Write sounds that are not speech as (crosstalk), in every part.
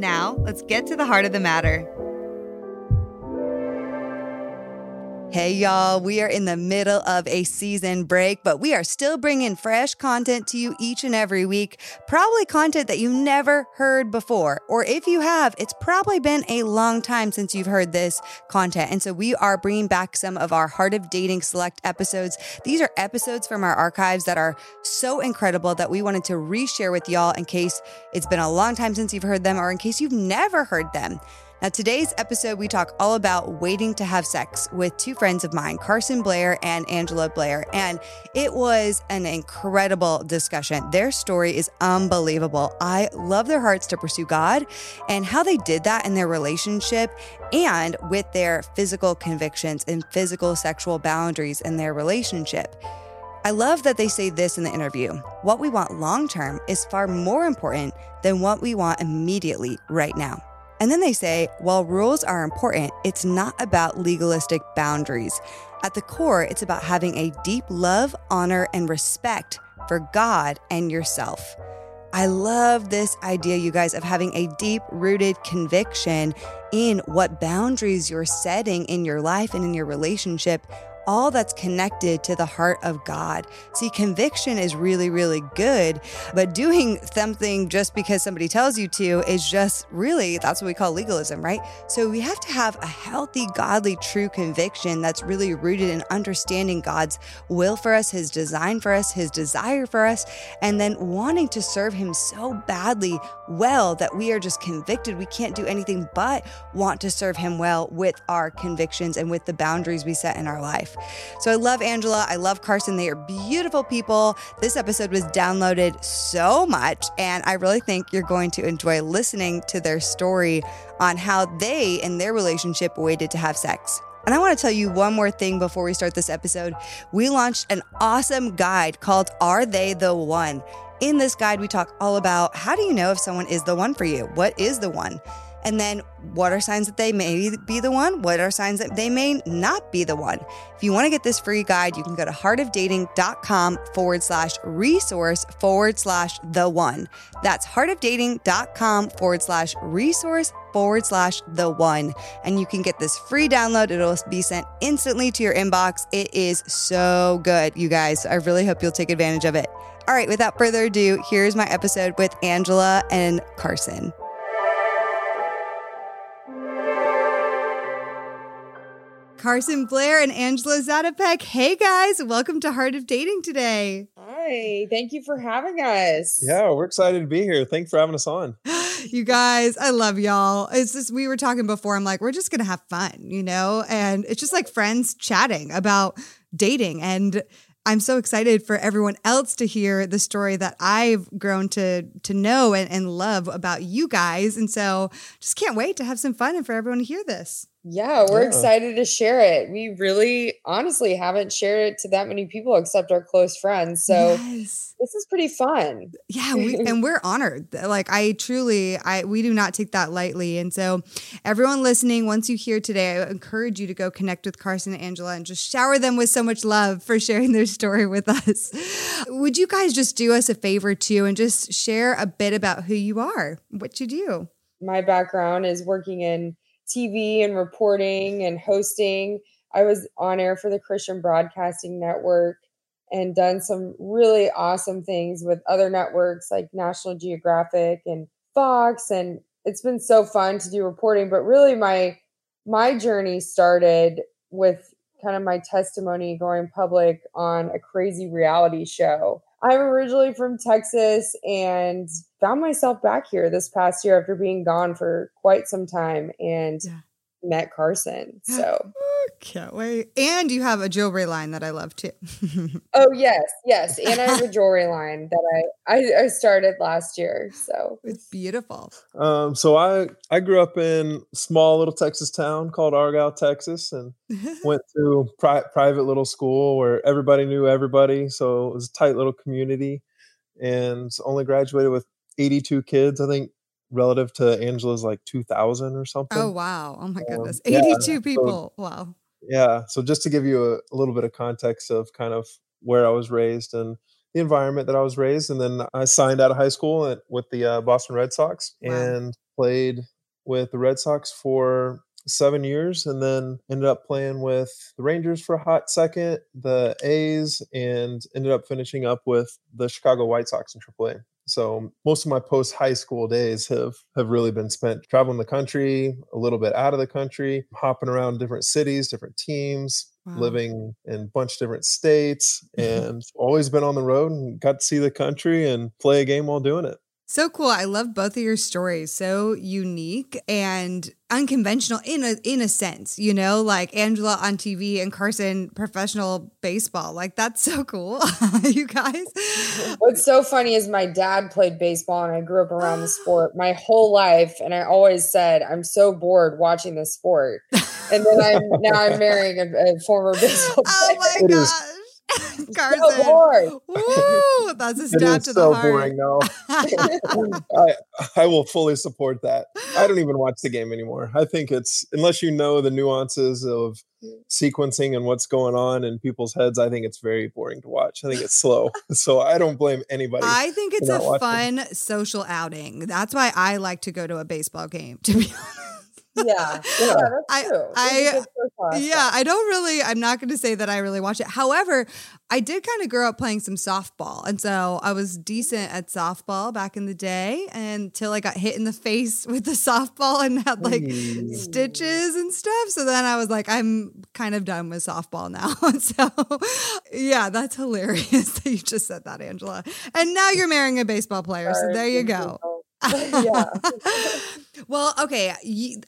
Now, let's get to the heart of the matter. Hey, y'all, we are in the middle of a season break, but we are still bringing fresh content to you each and every week. Probably content that you never heard before. Or if you have, it's probably been a long time since you've heard this content. And so we are bringing back some of our Heart of Dating select episodes. These are episodes from our archives that are so incredible that we wanted to reshare with y'all in case it's been a long time since you've heard them or in case you've never heard them. Now, today's episode, we talk all about waiting to have sex with two friends of mine, Carson Blair and Angela Blair. And it was an incredible discussion. Their story is unbelievable. I love their hearts to pursue God and how they did that in their relationship and with their physical convictions and physical sexual boundaries in their relationship. I love that they say this in the interview. What we want long term is far more important than what we want immediately right now. And then they say, while rules are important, it's not about legalistic boundaries. At the core, it's about having a deep love, honor, and respect for God and yourself. I love this idea, you guys, of having a deep rooted conviction in what boundaries you're setting in your life and in your relationship all that's connected to the heart of God. See, conviction is really, really good, but doing something just because somebody tells you to is just really, that's what we call legalism, right? So we have to have a healthy, godly, true conviction that's really rooted in understanding God's will for us, His design for us, His desire for us, and then wanting to serve Him so badly well that we are just convicted. We can't do anything but want to serve Him well with our convictions and with the boundaries we set in our life. So I love Angela. I love Carson. They are beautiful people. This episode was downloaded so much, and I really think you're going to enjoy listening to their story on how they and their relationship waited to have sex. And I want to tell you one more thing before we start this episode. We launched an awesome guide called Are They the One? In this guide, we talk all about how do you know if someone is the one for you? What is the one? And then what are signs that they may be the one? What are signs that they may not be the one? If you want to get this free guide, you can go to heartofdating.com forward slash resource forward slash the one. That's heartofdating.com forward slash resource forward slash the one. And you can get this free download. It'll be sent instantly to your inbox. It is so good, you guys. I really hope you'll take advantage of it. All right, without further ado, here's my episode with Angela and Carson. Carson Blair and Angela Zatopek. Hey guys, welcome to Heart of Dating today. Hi, thank you for having us. Yeah, we're excited to be here. Thanks for having us on. (gasps) you guys, I love y'all. It's just, we were talking before. I'm like, we're just going to have fun, you know? And it's just like friends chatting about dating. And I'm so excited for everyone else to hear the story that I've grown to to know and, and love about you guys. And so just can't wait to have some fun and for everyone to hear this. Yeah, we're yeah. excited to share it. We really honestly haven't shared it to that many people except our close friends. So yes. this is pretty fun. Yeah, we, (laughs) and we're honored. Like I truly I we do not take that lightly. And so everyone listening, once you hear today, I encourage you to go connect with Carson and Angela and just shower them with so much love for sharing their story with us. Would you guys just do us a favor too and just share a bit about who you are, what you do? My background is working in TV and reporting and hosting. I was on air for the Christian Broadcasting Network and done some really awesome things with other networks like National Geographic and Fox and it's been so fun to do reporting but really my my journey started with kind of my testimony going public on a crazy reality show I'm originally from Texas and found myself back here this past year after being gone for quite some time and yeah. Met Carson. So (gasps) Can't wait. And you have a jewelry line that I love too. (laughs) oh yes, yes. And I have a jewelry line that I, I, I started last year. So it's beautiful. Um, so I I grew up in small little Texas town called Argyle, Texas, and (laughs) went to pri- private little school where everybody knew everybody. So it was a tight little community, and only graduated with 82 kids. I think relative to Angela's like 2000 or something. Oh wow. Oh my goodness. Um, 82 (laughs) yeah, people. So, wow. Yeah. So just to give you a, a, little bit of context of kind of where I was raised and the environment that I was raised. And then I signed out of high school at, with the uh, Boston Red Sox wow. and played with the Red Sox for seven years and then ended up playing with the Rangers for a hot second, the A's, and ended up finishing up with the Chicago White Sox in AAA. So most of my post high school days have have really been spent traveling the country, a little bit out of the country, hopping around different cities, different teams, wow. living in a bunch of different states, (laughs) and always been on the road and got to see the country and play a game while doing it. So cool. I love both of your stories. So unique and unconventional in a in a sense, you know, like Angela on TV and Carson professional baseball. Like that's so cool. (laughs) you guys. What's so funny is my dad played baseball and I grew up around the sport my whole life and I always said I'm so bored watching this sport. And then I'm now I'm marrying a, a former (laughs) baseball oh player. Oh my gosh. (laughs) Carson. So Woo, that's a stab to so the heart. boring, no. (laughs) I, I will fully support that. I don't even watch the game anymore. I think it's unless you know the nuances of sequencing and what's going on in people's heads, I think it's very boring to watch. I think it's slow. (laughs) so I don't blame anybody. I think it's a watching. fun social outing. That's why I like to go to a baseball game, to be honest yeah, (laughs) yeah, I, I, yeah, I don't really. I'm not going to say that I really watch it. However, I did kind of grow up playing some softball, and so I was decent at softball back in the day until I got hit in the face (laughs) with the softball and had like Ooh. stitches and stuff. So then I was like, I'm kind of done with softball now. (laughs) so yeah, that's hilarious that you just said that, Angela. And now you're marrying a baseball player, so there you go. (laughs) yeah. (laughs) well, okay.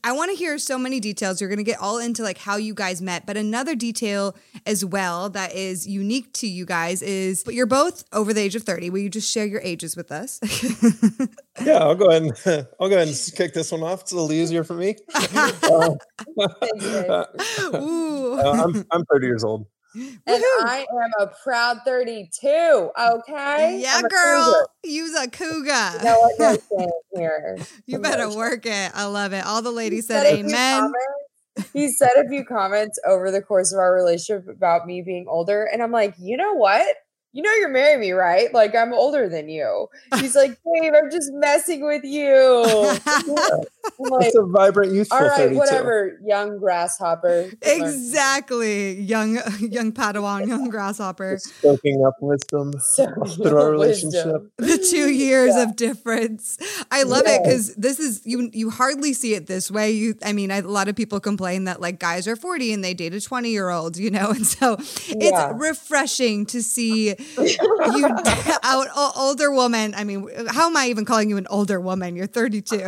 I want to hear so many details. You're going to get all into like how you guys met, but another detail as well that is unique to you guys is but you're both over the age of 30. Will you just share your ages with us? (laughs) yeah, I'll go ahead and I'll go ahead and kick this one off. It's a little easier for me. uh, uh, I'm I'm 30 years old. And I am a proud 32. Okay. Yeah, girl. You's a cougar. You know what (laughs) here. you better work it. I love it. All the ladies said, said amen. He said a few comments over the course of our relationship about me being older. And I'm like, you know what? You know you're marrying me, right? Like I'm older than you. He's like, Dave, I'm just messing with you. (laughs) like, it's a vibrant, youthful. All right, 32. whatever, young grasshopper. Exactly, young (laughs) young Padawan, young grasshopper. Soaking up wisdom (laughs) through our relationship. The two years yeah. of difference. I love yeah. it because this is you. You hardly see it this way. You, I mean, I, a lot of people complain that like guys are 40 and they date a 20 year old, you know, and so it's yeah. refreshing to see (laughs) you (laughs) out older woman. I mean, how am I even calling you an older woman? You're 32. (laughs)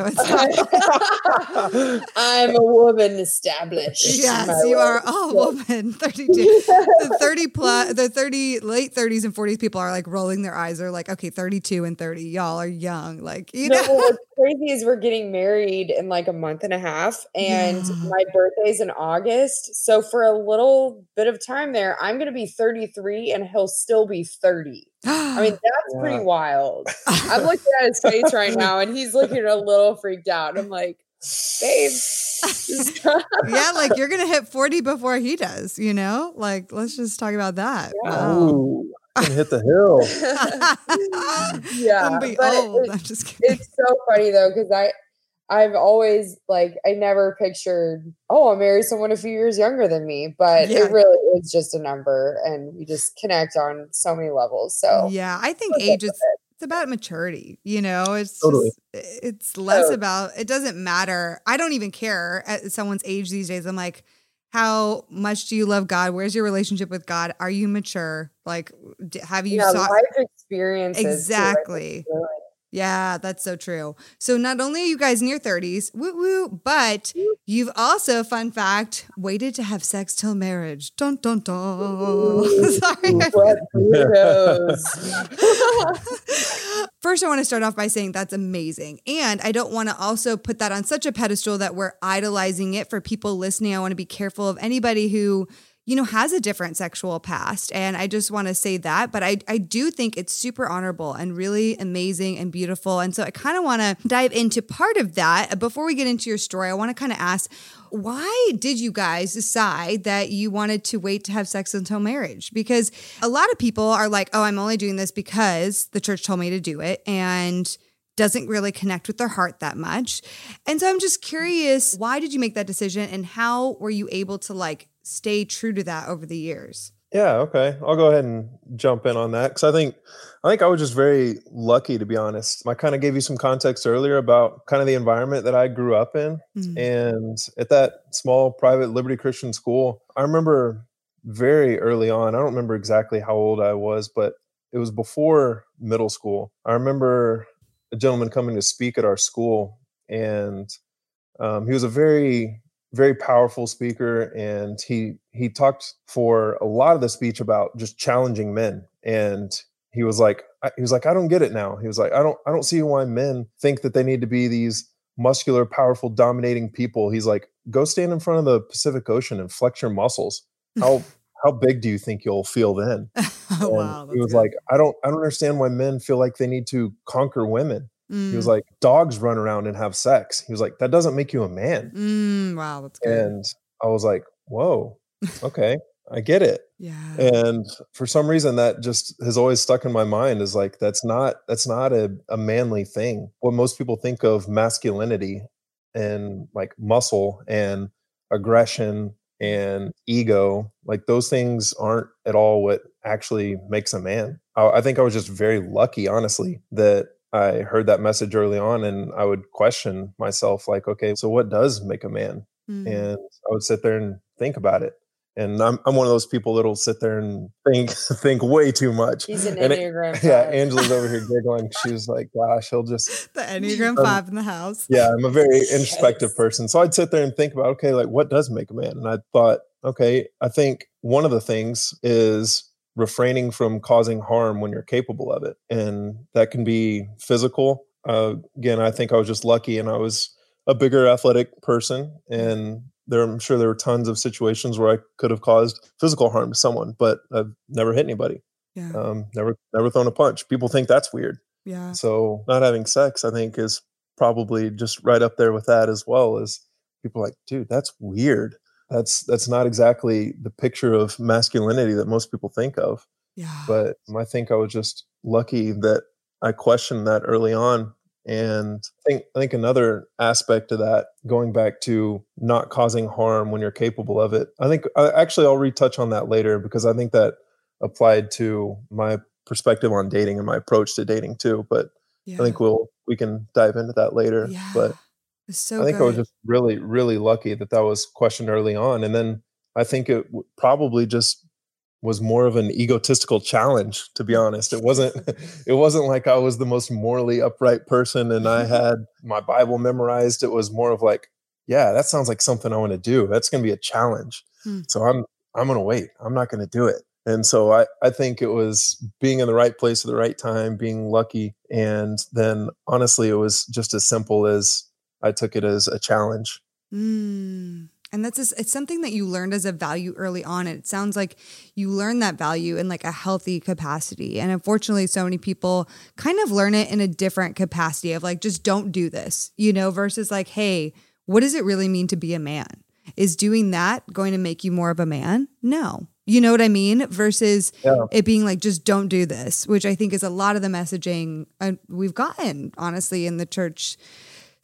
I'm a woman established. Yes, you are a woman, 32. the 30 plus, the 30 late 30s and 40s people are like rolling their eyes. They're like, okay, 32 and 30, y'all are young. Like, you no, know. What's crazy is we're getting married in like a month and a half, and yeah. my birthday's in August. So for a little bit of time there, I'm going to be 33 and he'll still be 30. I mean, (gasps) that's yeah. pretty wild. I'm (laughs) looking at his face right now and he's looking a little freaked out. I'm like, babe. (laughs) yeah, like you're gonna hit 40 before he does, you know? Like, let's just talk about that. Yeah. Wow. Ooh, hit the hill. (laughs) yeah. Be old. It, I'm just kidding. It's so funny though, because I I've always like I never pictured, oh, I'll marry someone a few years younger than me, but yeah. it really is just a number and we just connect on so many levels. So Yeah, I think age is it's about maturity, you know. It's totally. just it's less oh. about it doesn't matter. I don't even care at someone's age these days. I'm like how much do you love God? Where's your relationship with God? Are you mature? Like, have you yeah, saw life experiences? Exactly. Too, Yeah, that's so true. So not only are you guys in your 30s, woo woo, but you've also, fun fact, waited to have sex till marriage. Dun dun dun. (laughs) Sorry. What. (laughs) First, I want to start off by saying that's amazing. And I don't want to also put that on such a pedestal that we're idolizing it for people listening. I want to be careful of anybody who you know, has a different sexual past. And I just want to say that. But I, I do think it's super honorable and really amazing and beautiful. And so I kind of want to dive into part of that. Before we get into your story, I want to kind of ask why did you guys decide that you wanted to wait to have sex until marriage? Because a lot of people are like, oh, I'm only doing this because the church told me to do it. And doesn't really connect with their heart that much. And so I'm just curious, why did you make that decision and how were you able to like stay true to that over the years? Yeah, okay. I'll go ahead and jump in on that because I think I think I was just very lucky to be honest. I kind of gave you some context earlier about kind of the environment that I grew up in. Mm-hmm. And at that small private Liberty Christian school, I remember very early on, I don't remember exactly how old I was, but it was before middle school. I remember a gentleman coming to speak at our school and um, he was a very very powerful speaker and he he talked for a lot of the speech about just challenging men and he was like he was like I don't get it now. He was like I don't I don't see why men think that they need to be these muscular powerful dominating people. He's like go stand in front of the Pacific Ocean and flex your muscles. How (laughs) how big do you think you'll feel then? (laughs) oh, wow, he was good. like I don't I don't understand why men feel like they need to conquer women. Mm. He was like, dogs run around and have sex. He was like, that doesn't make you a man. Mm, wow, that's good. And I was like, whoa, okay, I get it. Yeah. And for some reason, that just has always stuck in my mind is like, that's not, that's not a, a manly thing. What most people think of masculinity and like muscle and aggression and ego, like those things aren't at all what actually makes a man. I, I think I was just very lucky, honestly, that I heard that message early on and I would question myself like, okay, so what does make a man? Mm. And I would sit there and think about it. And I'm I'm one of those people that'll sit there and think (laughs) think way too much. He's an And it- Enneagram. Yeah. Angela's over here (laughs) giggling. She's like, gosh, he'll just The (laughs) Enneagram Um, 5 in the house. yeah, I'm a very introspective Yes. person. So I'd sit there and think about, okay, like what does make a man? And I thought, okay, I think one of the things is refraining from causing harm when you're capable of it. And that can be physical. Uh, again, I think I was just lucky and I was a bigger athletic person. And there, I'm sure there were tons of situations where I could have caused physical harm to someone, but I've never hit anybody. Yeah. Um, never, never thrown a punch. People think that's weird. Yeah. So not having sex, I think, is probably just right up there with that as well. As people like, dude, that's weird. That's that's not exactly the picture of masculinity that most people think of. Yeah. But I think I was just lucky that I questioned that early on. And I think I think another aspect of that, going back to not causing harm when you're capable of it. I think I, actually I'll retouch on that later because I think that applied to my perspective on dating and my approach to dating too. But yeah. I think we'll we can dive into that later. yeah. But so I think I was just really really lucky that that was questioned early on, and then I think it w- probably just was more of an egotistical challenge. To be honest, it wasn't (laughs) (laughs) it wasn't like I was the most morally upright person and I (laughs) had my Bible memorized. It was more of like, yeah, that sounds like something I want to do. That's going to be a challenge. Hmm. So I'm I'm going to wait. I'm not going to do it. And so I, I think it was being in the right place at the right time, being lucky. And then honestly, it was just as simple as I took it as a challenge. Mm. And that's just, it's something that you learned as a value early on. And it sounds like you learn that value in like a healthy capacity. And unfortunately, so many people kind of learn it in a different capacity of like, just don't do this, you know, versus like, hey, what does it really mean to be a man? Is doing that going to make you more of a man? No. You know what I mean? Versus Yeah. it being like, just don't do this, which I think is a lot of the messaging uh, we've gotten, honestly, in the church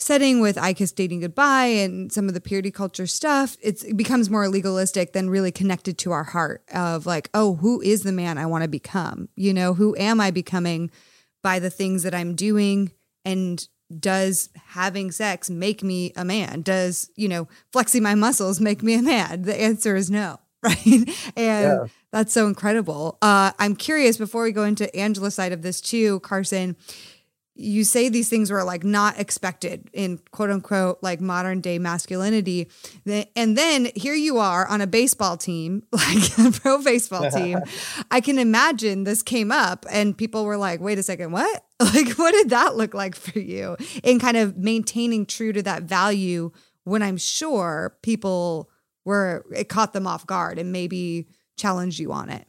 setting with I Kiss Dating Goodbye and some of the purity culture stuff, it's, it becomes more legalistic than really connected to our heart of like, oh, who is the man I want to become? You know, who am I becoming by the things that I'm doing? And does having sex make me a man? Does, you know, flexing my muscles make me a man? The answer is no. (laughs) Right. And Yeah. that's so incredible. Uh, I'm curious before we go into Angela's side of this too, Carson you say these things were like not expected in quote unquote like modern day masculinity. And then here you are on a baseball team, (laughs) like a pro baseball (laughs) team. I can imagine this came up and people were like, wait a second, what? (laughs) Like, what did that look like for you? In kind of maintaining true to that value when I'm sure people were, it caught them off guard and maybe challenged you on it.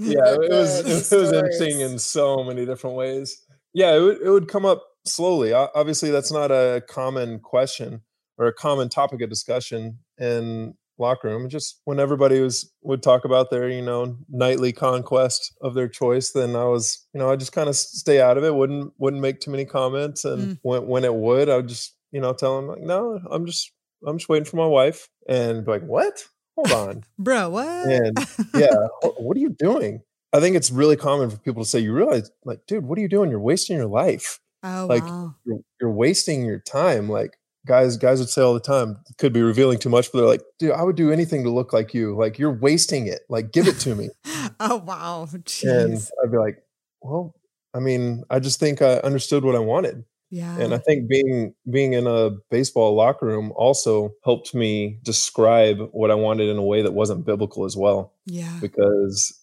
yeah, it was it was interesting in so many different ways yeah, it would, it would come up slowly. Obviously, that's not a common question or a common topic of discussion in locker room. Just when everybody was would talk about their you know nightly conquest of their choice, then I was you know I just kind of stay out of it. wouldn't wouldn't make too many comments, and mm. when when it would, I would just you know tell them like, no, I'm just I'm just waiting for my wife, and be like, what? Hold on, (laughs) bro, what? And yeah, what are you doing? I think it's really common for people to say, you realize, like, dude, what are you doing? You're wasting your life. Oh, like, wow. you're, you're wasting your time. Like, guys, guys would say all the time, could be revealing too much, but they're like, dude, I would do anything to look like you. Like, you're wasting it. Like, give it to me. (laughs) oh, wow. Jeez. And I'd be like, well, I mean, I just think I understood what I wanted. Yeah. And I think being being in a baseball locker room also helped me describe what I wanted in a way that wasn't biblical as well. Yeah. Because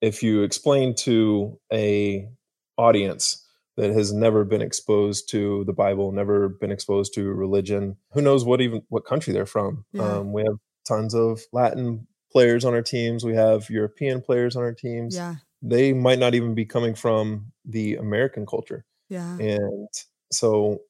if you explain to a audience that has never been exposed to the Bible, never been exposed to religion, who knows what even what country they're from? Yeah. Um, we have tons of Latin players on our teams. We have European players on our teams. Yeah. They might not even be coming from the American culture. Yeah. And so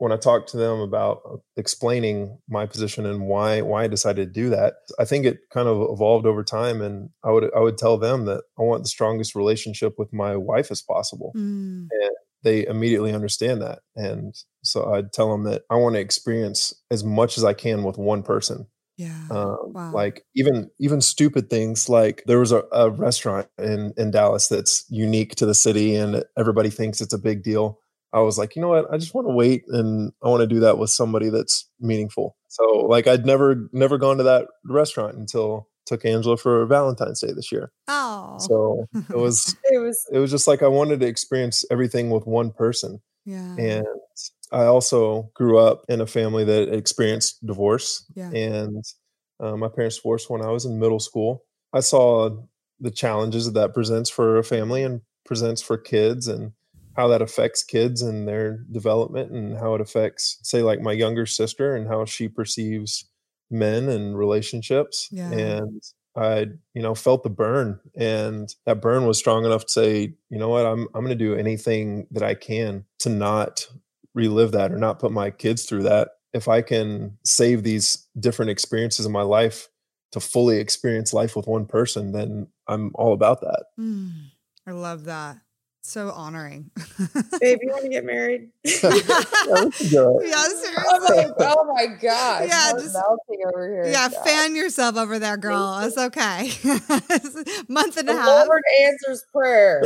when I talked to them about uh, explaining my position and why why I decided to do that, I think it kind of evolved over time. And I would I would tell them that I want the strongest relationship with my wife as possible, mm. and they immediately understand that. And so I'd tell them that I want to experience as much as I can with one person. Yeah. Um, wow. Like even even stupid things like there was a, a restaurant in in Dallas that's unique to the city and everybody thinks it's a big deal I was like, you know what? I just want to wait and I want to do that with somebody that's meaningful. So like I'd never never gone to that restaurant until took Angela for Valentine's Day this year. Oh. So it (laughs) was it was it was just like I wanted to experience everything with one person. Yeah. And I also grew up in a family that experienced divorce. Yeah. And uh, my parents divorced when I was in middle school. I saw the challenges that, that presents for a family and presents for kids and how that affects kids and their development and how it affects say like my younger sister and how she perceives men and relationships. Yeah. and i you know felt the burn and that burn was strong enough to say you know what? I'm i'm going to do anything that i can to not relive that or not put my kids through that. If i can save these different experiences in my life to fully experience life with one person then i'm all about that. Mm, i love that so honoring. Babe, you want to get married? (laughs) (laughs) yeah, oh seriously. Oh my, oh gosh. Yeah, just melting over here. Yeah, fan yourself over there, girl. It's okay. (laughs) Month and the a half. Lord answers prayer.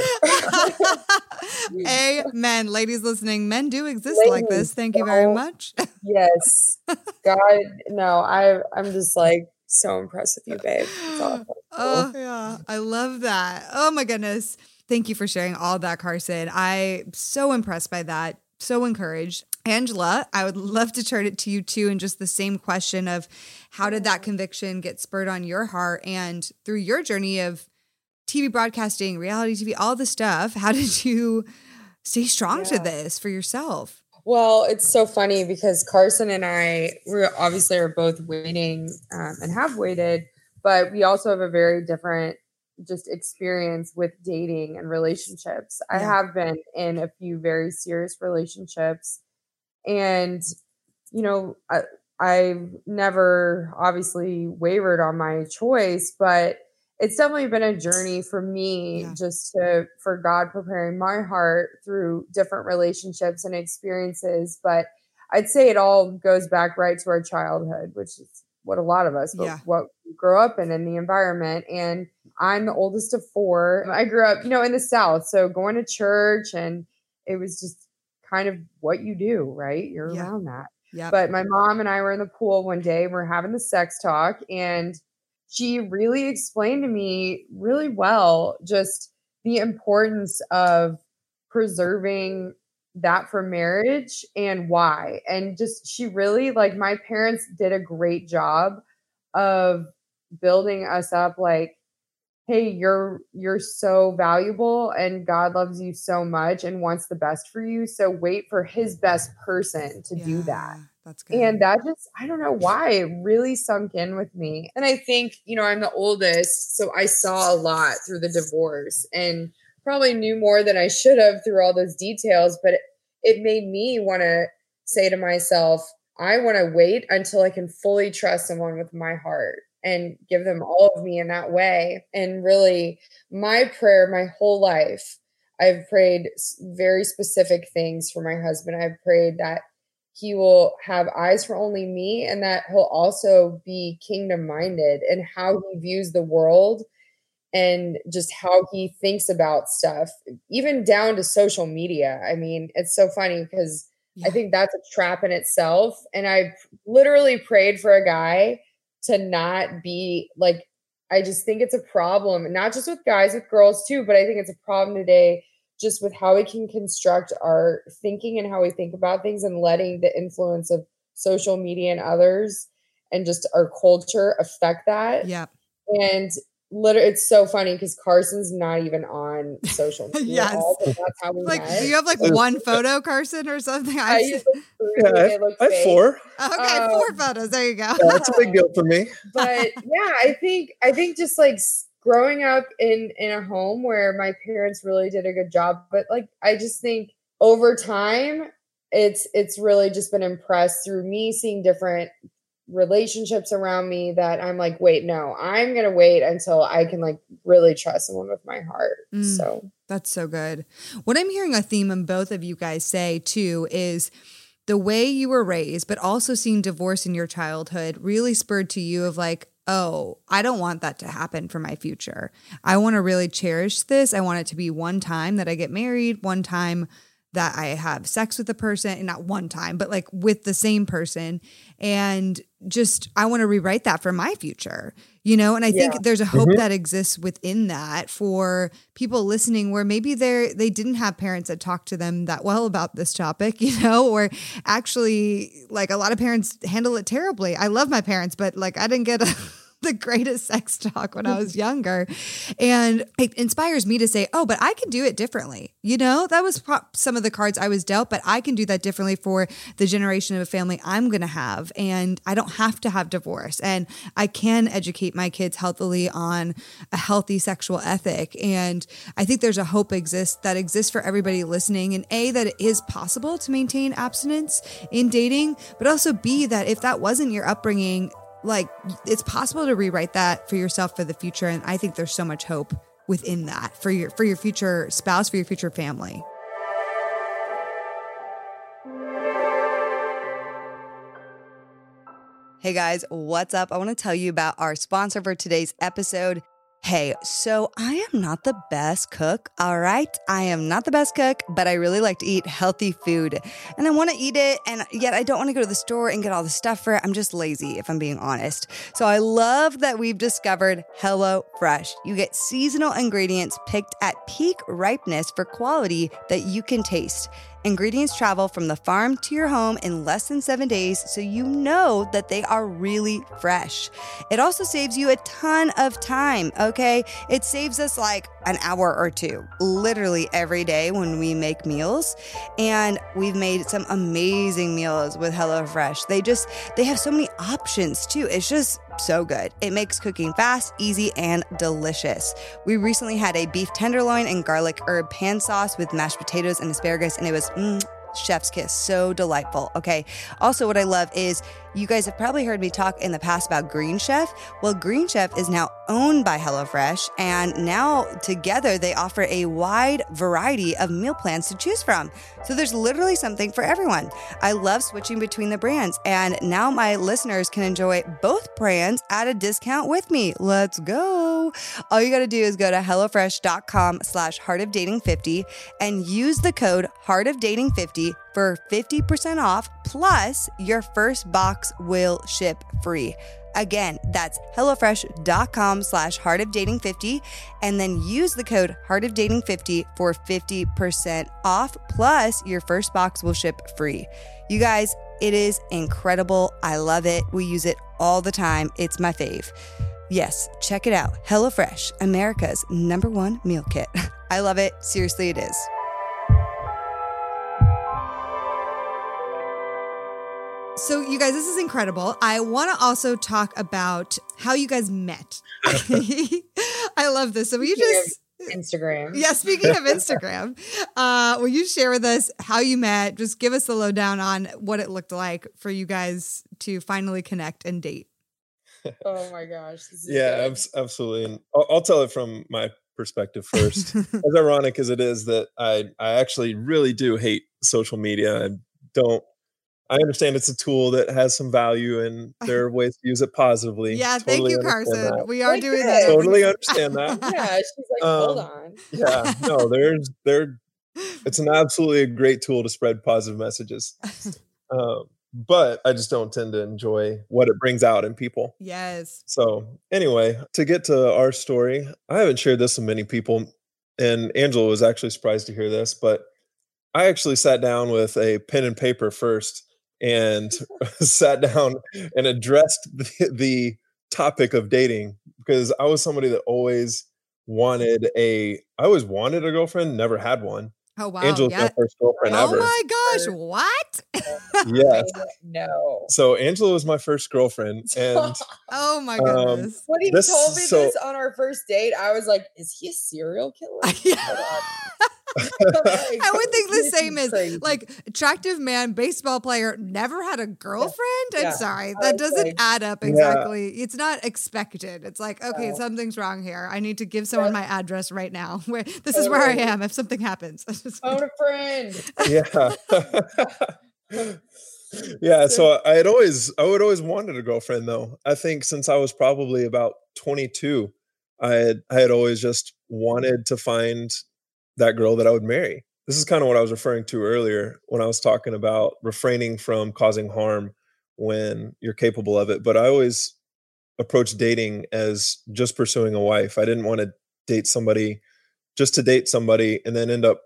Amen. Ladies listening, men do exist Ladies, like this. Thank you very much. yes. God, no, I I'm just like so impressed with you, babe. (gasps) Oh, yeah. I love that. Oh my goodness. Thank you for sharing all that, Carson. I'm so impressed by that. So encouraged. Angela, I would love to turn it to you too, and just the same question of how did that conviction get spurred on your heart? And through your journey of TV broadcasting, reality TV, all the stuff, how did you stay strong yeah. to this for yourself? Well, it's so funny because Carson and I, we obviously are both waiting um, and have waited, but we also have a very different just experience with dating and relationships. Yeah. I have been in a few very serious relationships and you know, I, I've never obviously wavered on my choice, but it's definitely been a journey for me yeah. just to for God preparing my heart through different relationships and experiences, but I'd say it all goes back right to our childhood, which is what a lot of us, but yeah. what grow up in in the environment. And I'm the oldest of four. I grew up, you know, in the South. So going to church and it was just kind of what you do, right? You're yeah. around that. Yeah. But my mom and I were in the pool one day, we are having the sex talk, and she really explained to me really well just the importance of preserving that for marriage and why. And just she really like my parents did a great job of building us up like hey you're you're so valuable and god loves you so much and wants the best for you so wait for his best person to yeah, do that. that's good. And that just i don't know why it really sunk in with me. And i think you know i'm the oldest so i saw a lot through the divorce and probably knew more than i should have through all those details but it, it made me want to say to myself i want to wait until i can fully trust someone with my heart and give them all of me in that way. And really, my prayer my whole life, I've prayed very specific things for my husband. I've prayed that he will have eyes for only me and that he'll also be kingdom minded and how he views the world and just how he thinks about stuff, even down to social media. I mean, it's so funny because yeah. I think that's a trap in itself. And I literally prayed for a guy to not be like I just think it's a problem, not just with guys, with girls too, but I think it's a problem today just with how we can construct our thinking and how we think about things and letting the influence of social media and others and just our culture affect that. Yeah. And literally it's so funny because Carson's not even on social (laughs) media. yes. All, that's how we like met. do you have like one (laughs) photo, Carson, or something? I, I yeah, I, I have four. okay, um, four photos. There you go. Yeah, that's a big deal for me. (laughs) but yeah, I think I think just like growing up in in a home where my parents really did a good job, but like I just think over time it's it's really just been impressed through me seeing different relationships around me that I'm like, wait, no, I'm gonna wait until I can like really trust someone with my heart. Mm, so that's so good. What I'm hearing a theme in both of you guys say too is the way you were raised, but also seeing divorce in your childhood really spurred to you of like, oh, I don't want that to happen for my future. I want to really cherish this. I want it to be one time that I get married, one time that I have sex with the person, and not one time, but like with the same person. And just, I want to rewrite that for my future, you know? And I yeah. think there's a hope mm-hmm. that exists within that for people listening where maybe they're, they didn't have parents that talked to them that well about this topic, (laughs) you know, or actually, like a lot of parents handle it terribly. I love my parents, but like I didn't get a, the greatest (laughs) sex talk when I mm-hmm. was younger. And it inspires me to say, oh, but I can do it differently. You know, that was some of the cards I was dealt, but I can do that differently for the generation of a family I'm going to have. And I don't have to have divorce. And I can educate my kids healthily on a healthy sexual ethic. And I think there's a hope exists that exists for everybody listening. And A, that it is possible to maintain abstinence in dating, but also B, that if that wasn't your upbringing, like it's possible to rewrite that for yourself for the future and i think there's so much hope within that for your for your future spouse for your future family Hey guys, what's up? I want to tell you about our sponsor for today's episode. Hey, so I am not the best cook, all right? I am not the best cook, but I really like to eat healthy food. And I want to eat it, and yet I don't want to go to the store and get all the stuff for it. I'm just lazy, if I'm being honest. So I love that we've discovered Hello Fresh. You get seasonal ingredients picked at peak ripeness for quality that you can taste. Ingredients travel from the farm to your home in less than seven days, so you know that they are really fresh. It also saves you a ton of time? It saves us like an hour or two, literally every day when we make meals. And we've made some amazing meals with HelloFresh. They just, they have so many options too. It's just so good. It makes cooking fast, easy, and delicious. We recently had a beef tenderloin and garlic herb pan sauce with mashed potatoes and asparagus, and it was mm, chef's kiss. So delightful. Okay. Also, what I love is you guys have probably heard me talk in the past about Green Chef. Well, Green Chef is now owned by HelloFresh, and now together they offer a wide variety of meal plans to choose from. So there's literally something for everyone. I love switching between the brands, and now my listeners can enjoy both brands at a discount with me. Let's go. All you got to do is go to HelloFresh.com slash Heart of Dating 50 and use the code Heart of Dating 50 for 50% off, plus your first box will ship free. Again, that's HelloFresh.com slash Heart of Dating 50 and then use the code Heart of Dating 50 for 50% off. Plus, your first box will ship free. You guys, it is incredible. I love it. We use it all the time. It's my fave. Yes, check it out. HelloFresh, America's number one meal kit. (laughs) I love it. Seriously, it is. So, you guys, this is incredible. I want to also talk about how you guys met. (laughs) (laughs) I love this. So, will you just. Instagram. Yeah, speaking of Instagram, (laughs) uh, will you share with us how you met? Just give us the lowdown on what it looked like for you guys to finally connect and date. Oh my gosh. yeah, ab- absolutely. And I'll, I'll tell it from my perspective first. as ironic as it is that I I actually really do hate social media. I don't I understand it's a tool that has some value and (laughs) there are ways to use it positively. Yeah, totally thank you, Carson. That. We are like doing that. Totally understand that. yeah, she's like, um, hold on. yeah, no, there's there. (laughs) It's an absolutely a great tool to spread positive messages. Um, but I just don't tend to enjoy what it brings out in people. Yes. So anyway, to get to our story, I haven't shared this with many people, and Angela was actually surprised to hear this, but I actually sat down with a pen and paper first and (laughs) sat down and addressed (laughs) the, the topic of dating because I was somebody that always wanted a I always wanted a girlfriend, never had one. Oh wow. Angela's yeah. my first girlfriend oh ever. Oh my gosh, what? (laughs) yes. no. So Angela was my first girlfriend and Oh my um, goodness. Um, when he this, told me so, this on our first date, I was like, is he a serial killer? I would think the same as like attractive man, baseball player, never had a girlfriend. Yeah. I'm yeah. sorry, that doesn't like, add up exactly. Yeah. It's not expected. It's like okay, no. something's wrong here. I need to give someone my address right now. (laughs) Where this is where I am if something happens. (laughs) Phone a friend. (laughs) Yeah. yeah so i had always i would always wanted a girlfriend though i think since i was probably about 22 i had i had always just wanted to find that girl that I would marry. This is kind of what I was referring to earlier when I was talking about refraining from causing harm when you're capable of it. But I always approached dating as just pursuing a wife. I didn't want to date somebody just to date somebody and then end up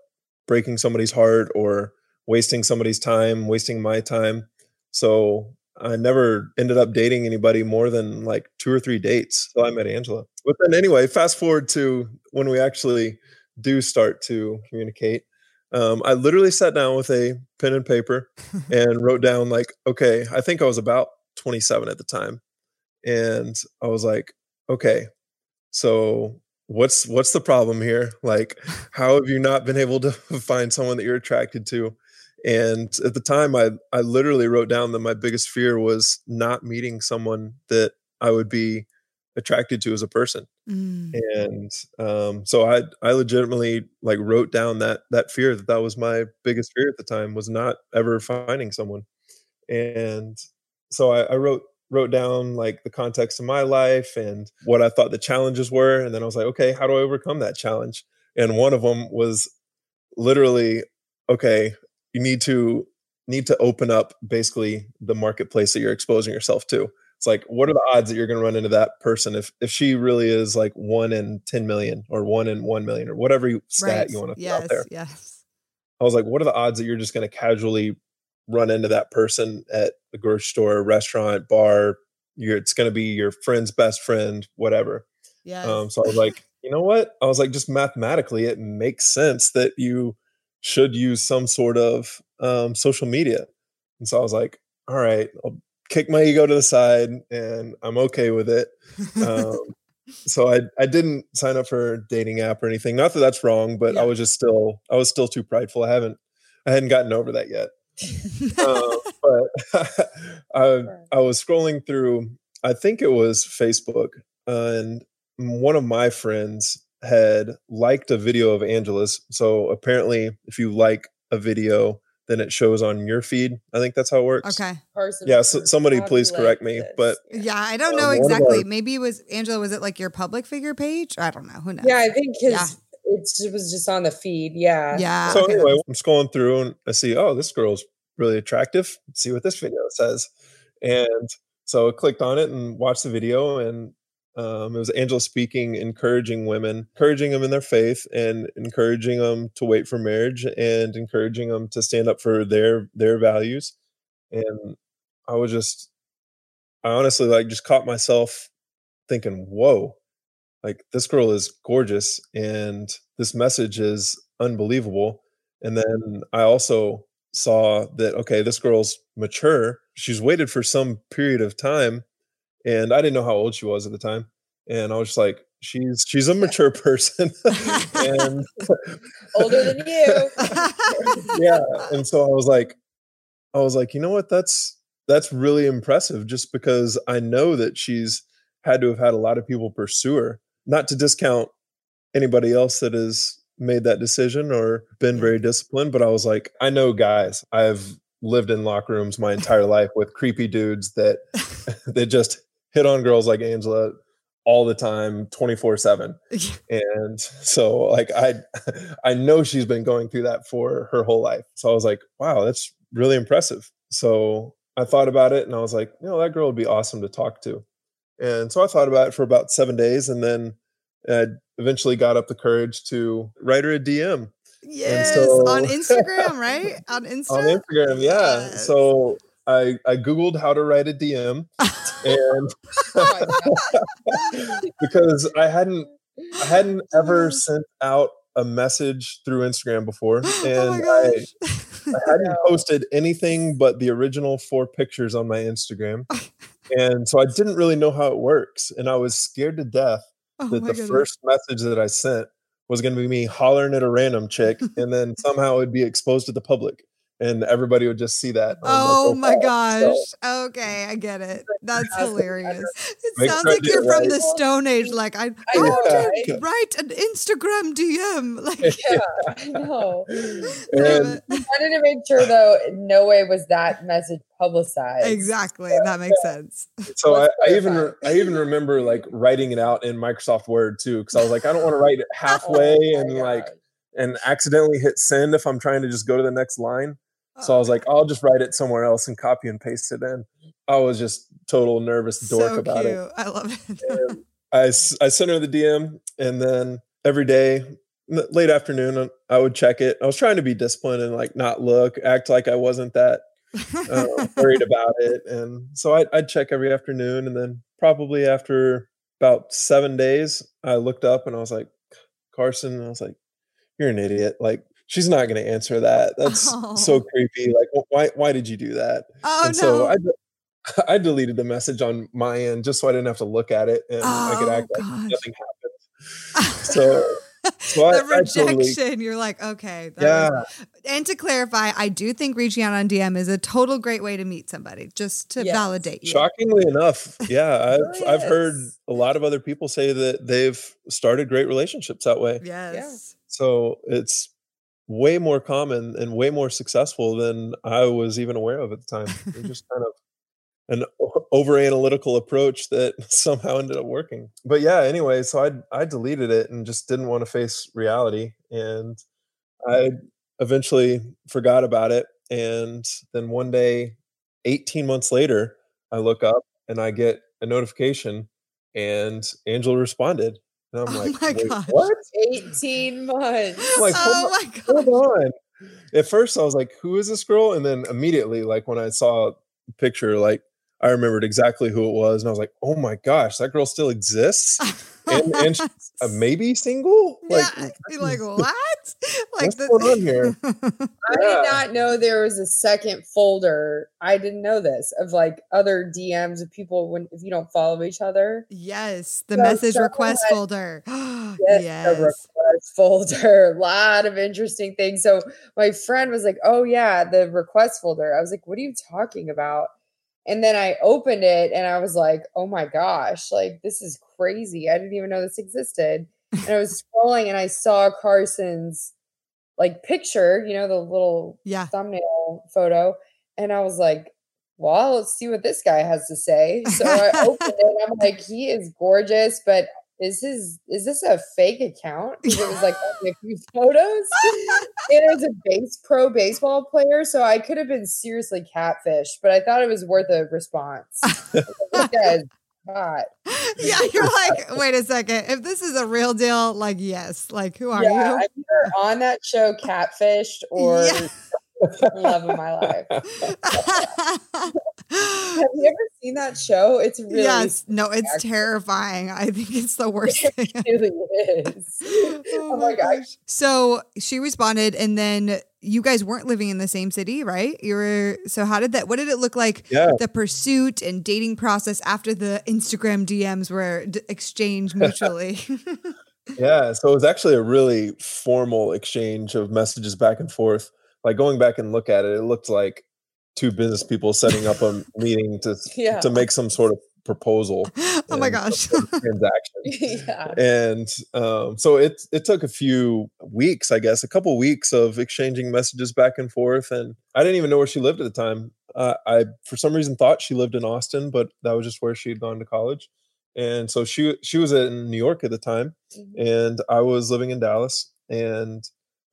breaking somebody's heart or wasting somebody's time, wasting my time. So I never ended up dating anybody more than like two or three dates. So I met Angela. But then anyway, fast forward to when we actually do start to communicate, um, I literally sat down with a pen and paper (laughs) and wrote down like, okay, I think I was about 27 at the time, and I was like, okay, so what's what's the problem here? Like, how have you not been able to (laughs) find someone that you're attracted to? And at the time, I I literally wrote down that my biggest fear was not meeting someone that I would be attracted to as a person. Mm. And um, so I I legitimately like wrote down that that fear that that was my biggest fear at the time was not ever finding someone. And so I, I wrote wrote down like the context of my life and what I thought the challenges were. And then I was like, okay, how do I overcome that challenge? And one of them was literally, okay, you need to need to open up basically the marketplace that you're exposing yourself to it's like what are the odds that you're going to run into that person if if she really is like one in 10 million or one in 1 million or whatever stat right. you want to yes, out there? yes. I was like what are the odds that you're just going to casually run into that person at a grocery store restaurant bar? You're, it's going to be your friend's best friend whatever. Yeah um, so i was like you know what? I was like just mathematically it makes sense that you should use some sort of um, social media. And so i was like all right I'll kick my ego to the side and I'm okay with it. Um, (laughs) so I I didn't sign up for a dating app or anything. Not that that's wrong, but yeah. I was just still I was still too prideful. I haven't I hadn't gotten over that yet. (laughs) uh, but (laughs) I I was scrolling through. I think it was Facebook, uh, and one of my friends had liked a video of Angela's. So apparently, if you like a video, then it shows on your feed. I think that's how it works. Okay. Person yeah. So somebody please correct me. This. But yeah, I don't know um, exactly. Our, Maybe it was Angela. Was it like your public figure page? I don't know. Who knows? Yeah, I think because yeah. it was just on the feed. Yeah. Yeah. So okay. anyway, I'm scrolling through and I see, oh, this girl's really attractive. Let's see what this video says. And so I clicked on it and watched the video, and um, it was Angela speaking, encouraging women, encouraging them in their faith, and encouraging them to wait for marriage, and encouraging them to stand up for their their values. And I was just, I honestly like just caught myself thinking, "Whoa, like this girl is gorgeous, and this message is unbelievable." And then I also saw that okay, this girl's mature. She's waited for some period of time, and I didn't know how old she was at the time. And I was just like, she's she's a (laughs) mature person, (laughs) and (laughs) older than you. yeah. And so I was like, I was like, you know what? That's that's really impressive. Just because I know that she's had to have had a lot of people pursue her. Not to discount anybody else that has made that decision or been mm-hmm. very disciplined, but I was like, I know guys. I've lived in locker rooms my entire life with creepy dudes that that just hit on girls like Angela all the time 24/7. (laughs) And so like I (laughs) I know she's been going through that for her whole life. So I was like, wow, that's really impressive. So I thought about it and I was like, you know, that girl would be awesome to talk to. And so I thought about it for about 7 days and then I eventually got up the courage to write her a DM. Yes, so, on (laughs) Instagram, right? On Instagram. On Instagram, yeah. Yes. So I I googled how to write a DM, and (laughs) oh (laughs) because I hadn't I hadn't ever (laughs) sent out a message through Instagram before, (gasps) oh and oh I, I hadn't posted anything but the original four pictures on my Instagram, and so I didn't really know how it works, and I was scared to death oh that the goodness. first message that I sent was going to be me hollering at a random chick, and then somehow it'd be exposed to the public and everybody would just see that. Oh my oh, gosh. So, okay, I get it. That's hilarious. It sounds like you're from the Stone Age. Like I, I know, oh, right? (laughs) write an Instagram DM. (laughs) Like yeah, I (laughs) know. And, I wanted to make sure though, no way was that message publicized. Exactly. That makes sense. So I, I, even I even remember like writing it out in Microsoft Word too, because I was like, I don't want to write it oh halfway oh and God. like and accidentally hit send if I'm trying to just go to the next line. So I was like, I'll just write it somewhere else and copy and paste it in. I was just total nervous dork so about cute. it. I love it. (laughs) I, I sent her the DM and then every day, late afternoon, uh, I would check it. I was trying to be disciplined and like not look, act like I wasn't that uh, (laughs) worried about it. And so I'd, I'd check every afternoon. And then probably after about seven days, I looked up and I was like, Carson, I was like, you're an idiot. Like, she's not going to answer that. (laughs) That's oh. so creepy. Like, why, why did you do that? Oh, and no. so I, (laughs) I deleted the message on my end just so I didn't have to look at it and oh, I could oh, act gosh. like nothing happened. (laughs) So, so the I, rejection, I totally, you're like, okay. Yeah. Was, and to clarify, I do think reaching out on DM is a total great way to meet somebody, just to yes. validate you. Shockingly enough, yeah, I've I've heard a lot of other people say that they've started great relationships that way. Yes. yes. So it's way more common and way more successful than I was even aware of at the time. It just kind of an over analytical approach that (laughs) somehow ended up working. But yeah, anyway, so I I deleted it and just didn't want to face reality and I eventually forgot about it and then one day 18 months later I look up and I get a notification and Angela responded and I'm oh like, my gosh. what? 18 months. I'm like, hold, oh my gosh. hold on. At first, I was like, who is this girl? And then immediately, like, when I saw a picture, like, I remembered exactly who it was. And I was like, oh my gosh, that girl still exists. (laughs) and, and she's a maybe single? Like, yeah, like (laughs) what? (laughs) Like what's the, going on here? (laughs) I yeah. did not know there was a second folder. I didn't know this of like other DMs of people when if you don't follow each other. Yes, the so message request had, folder. (gasps) yes, yes. The request folder. A lot of interesting things. So my friend was like, "Oh yeah, the request folder." I was like, "What are you talking about?" And then I opened it and I was like, oh my gosh, like this is crazy. I didn't even know this existed. And I was (laughs) scrolling and I saw Carson's like picture, you know, the little yeah. thumbnail photo. And I was like, well, let's see what this guy has to say. So I opened it and I'm like, he is gorgeous, but is his is this a fake account? (laughs) Because it was like a few photos. (laughs) and it was a base pro baseball player, so I could have been seriously catfished, but I thought it was worth a response. (laughs) Hot. yeah, you're like, wait a second. If this is a real deal, like, yes. Like, who are Yeah, you? Either on that show catfished or Yeah. love of my life. Have you ever seen that show? It's really yes. No, it's actually- terrifying. I think it's the (laughs) worst thing. it really is. oh, oh my gosh. So she responded, and then you guys weren't living in the same city, right? You were. So how did that? What did it look like? Yeah. The pursuit and dating process after the Instagram DMs were d- exchanged mutually. (laughs) Yeah, so it was actually a really formal exchange of messages back and forth. Like going back and look at it, it looked like two business people setting up a (laughs) meeting to Yeah. to make some sort of proposal oh my gosh. some sort of (laughs) transaction. yeah. And um, so it it took a few weeks, I guess, a couple weeks of exchanging messages back and forth. And I didn't even know where she lived at the time. Uh, I for some reason thought she lived in Austin, but that was just where she had gone to college. And so she she was in New York at the time, Mhm. and I was living in Dallas. And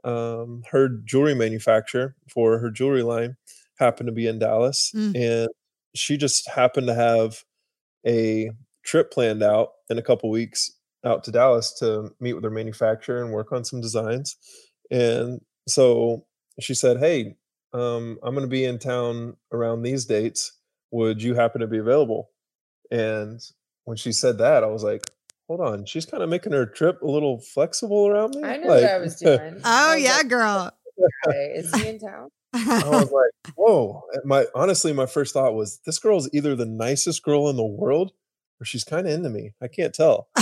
um, her jewelry manufacturer for her jewelry line happened to be in Dallas, Mm. and she just happened to have a trip planned out in a couple weeks out to Dallas to meet with her manufacturer and work on some designs. And so she said, "Hey, um, I'm going to be in town around these dates. Would you happen to be available?" And when she said that, I was like, "Hold on, she's kind of making her trip a little flexible around me." I know like, what I was doing. (laughs) Oh was yeah, like, girl. okay, is he in town? I was like, "Whoa!" My honestly, my first thought was, "This girl's either the nicest girl in the world, or she's kind of into me. I can't tell." (laughs)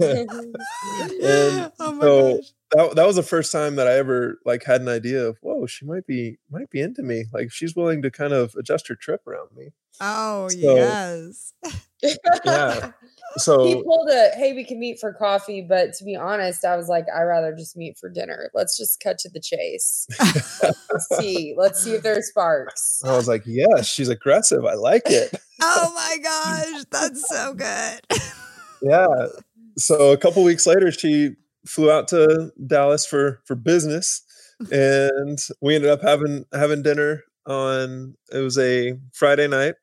and (laughs) oh my so gosh. that, that was the first time that I ever like had an idea of, "Whoa, she might be might be into me. Like she's willing to kind of adjust her trip around me." Oh So- yes. Yeah. (laughs) he So pulled a hey, we can meet for coffee, but to be honest, I was like, I'd rather just meet for dinner. Let's just cut to the chase. Let's (laughs) see. Let's see if there's sparks. I was like, "Yes, she's aggressive. I like it." Oh my gosh, that's so good. yeah so a couple weeks later she flew out to dallas for for business and we ended up having having dinner on it was a friday night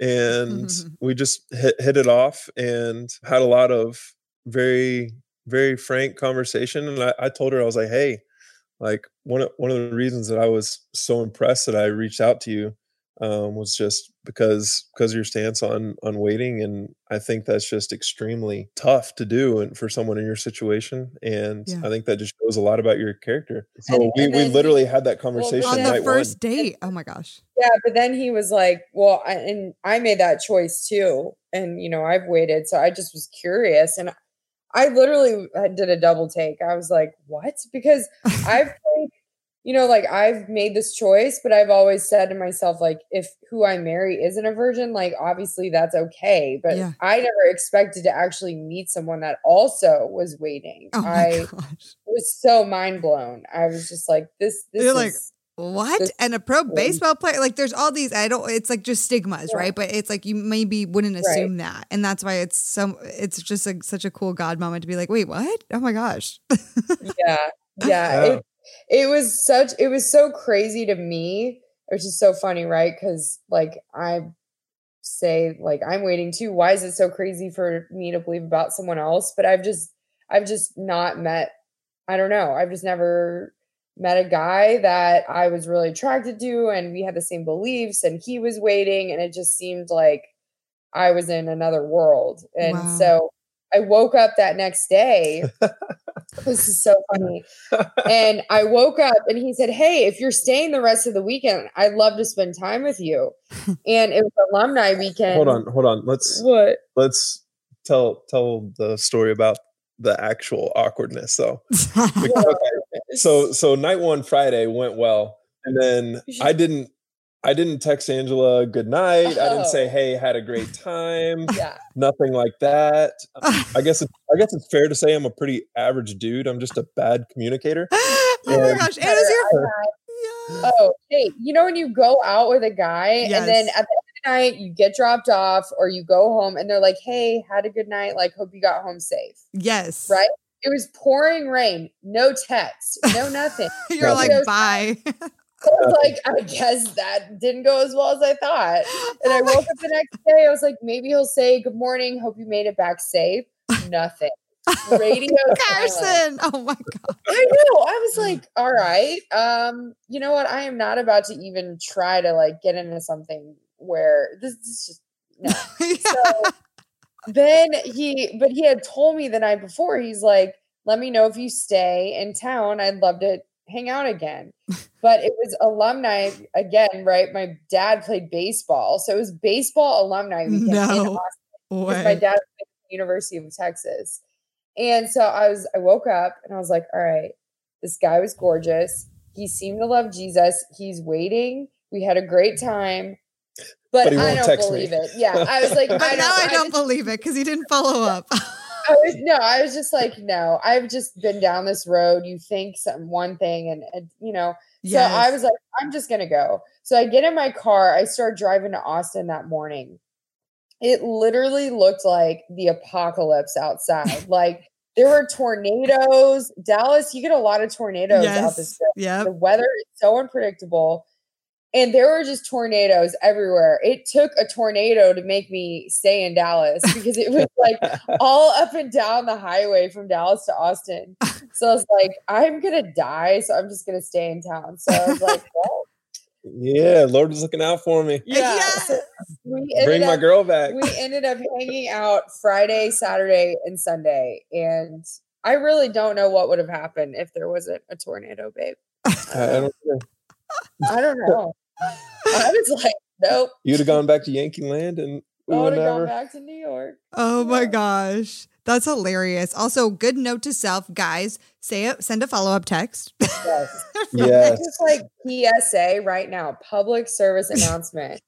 and (laughs) we just hit, hit it off and had a lot of very very frank conversation and I, I told her i was like hey like one of one of the reasons that i was so impressed that i reached out to you um, was just because because of your stance on on waiting and i think that's just extremely tough to do and for someone in your situation and Yeah. i think that just shows a lot about your character so And- we, and we then- literally had that conversation On the first one (laughs) date. Oh my gosh. Yeah, but then he was like, "Well," I, and I made that choice too, and you know, I've waited, so I just was curious, and I literally uh, did a double take. I was like, "What?" Because (laughs) I've, like, you know, like I've made this choice, but I've always said to myself, like, if who I marry isn't a virgin, like obviously that's okay, but Yeah. I never expected to actually meet someone that also was waiting. Oh I gosh. was so mind blown. I was just like, "This, this You're like, is." What? This- And a pro baseball player? Like there's all these I don't it's like just stigmas, Yeah. right? But it's like you maybe wouldn't Right. assume that. And that's why it's so it's just like such a cool God moment to be like, wait, what? Oh my gosh. yeah yeah (laughs) Yeah. it, it was such it was so crazy to me which is so funny right? Because like i say like i'm waiting too. Why is it so crazy for me to believe about someone else? But i've just i've just not met i don't know. I've just never met a guy that i was really attracted to and we had the same beliefs and he was waiting and it just seemed like i was in another world. And Wow. so i woke up that next day (laughs) this is so funny. and I woke up and he said, Hey, if you're staying the rest of the weekend, I'd love to spend time with you. (laughs) And it was alumni weekend. hold on hold on let's What? let's tell tell the story about the actual awkwardness though (laughs) okay so so night one friday went well and then i didn't i didn't text angela good night i didn't say Oh. hey had a great time (laughs) yeah. nothing like that (laughs) um, i guess it, i guess it's fair to say i'm a pretty average dude i'm just a bad communicator (gasps) oh my gosh. It was your (laughs) yeah. Oh, hey, you know when you go out with a guy and then at the end of the night, you get dropped off, or you go home and they're like, hey, had a good night. Like, hope you got home safe. Yes. Right? It was pouring rain, no text, no nothing. You're like, bye. I was like, I guess that didn't go as well as I thought. And I woke up the next (laughs) day. I was like, maybe he'll say, Good morning. Hope you made it back safe. Nothing. Radio (laughs) Carson. Oh my God. I know. I was like, all right. Um, you know what? I am not about to even try to like get into something where this, is just no. (laughs) yeah. So then he but he had told me the night before, he's like, let me know if you stay in town. I'd love to hang out again. But it was alumni again, right? My dad played baseball. So it was baseball alumni weekend in No My way. dad went to the University of Texas. And so I was I woke up and I was like, all right, this guy was gorgeous. He seemed to love Jesus. He's waiting. We had a great time. But, But I don't text me. believe it. Yeah. I was like, (laughs) But I now I don't, don't believe it because he didn't follow up. (laughs) I was no, I was just like, no, I've just been down this road. You think some one thing, and, and you know, so I was like, I'm just gonna go. So I get in my car, I start driving to Austin that morning. It literally looked like the apocalypse outside. like there were tornadoes. Dallas, you get a lot of tornadoes out this Yes. way. Yep. The weather is so unpredictable. And there were just tornadoes everywhere. It took a tornado to make me stay in Dallas (laughs) because it was like all up and down the highway from Dallas to Austin. So I was like, I'm gonna die, so I'm just gonna stay in town. So I was like, well, yeah, Lord is looking out for me. yeah. Yes. So we ended Bring my up, girl back. we ended up hanging out Friday, Saturday, and Sunday. And I really don't know what would have happened if there wasn't a tornado, babe. I don't know. I don't know. I was like, nope. You'd have gone back to Yankee Land and we I would would have gone back to New York. Oh my gosh. That's hilarious. Also, good note to self, guys. Say it, send a follow-up text. Yes. (laughs) Yes. Just like PSA right now, public service (laughs) announcement.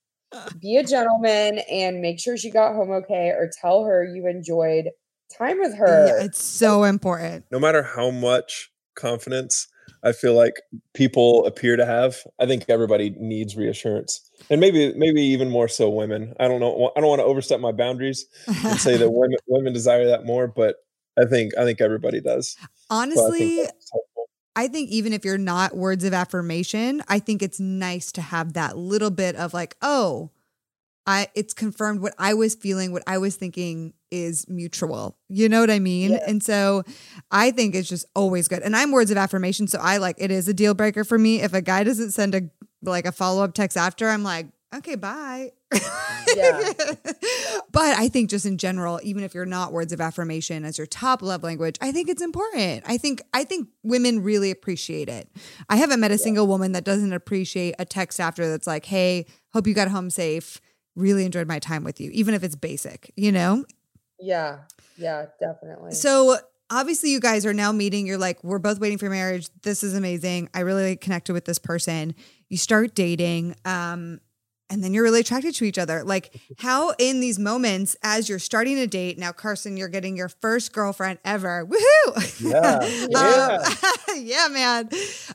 Be a gentleman and make sure she got home okay, or tell her you enjoyed time with her. Yeah, it's so important. No matter how much confidence I feel like people appear to have, I think everybody needs reassurance. And maybe maybe even more so women. I don't know. I don't want to overstep my boundaries and say that (laughs) women women desire that more, but I think I think everybody does. So I think Honestly. I think even if you're not words of affirmation, I think it's nice to have that little bit of like, oh, I it's confirmed what I was feeling, what I was thinking is mutual. You know what I mean? Yeah. And so I think it's just always good. And I'm words of affirmation, so I like it is a deal breaker for me. If a guy doesn't send a like a follow-up text after, I'm like, okay, bye. Yeah. (laughs) but I think just in general, even if you're not words of affirmation as your top love language, I think it's important. I think I think women really appreciate it. I haven't met a single woman that doesn't appreciate a text after that's like, "Hey, hope you got home safe. Really enjoyed my time with you," even if it's basic, you know? Yeah, yeah, definitely. So obviously you guys are now meeting. You're like, we're both waiting for marriage. This is amazing. I really connected with this person. You start dating. Um, and then you're really attracted to each other. Like (laughs) how in these moments, as you're starting a date, now Carson, you're getting your first girlfriend ever. Woohoo! Yeah. (laughs) Um, (laughs) yeah, man.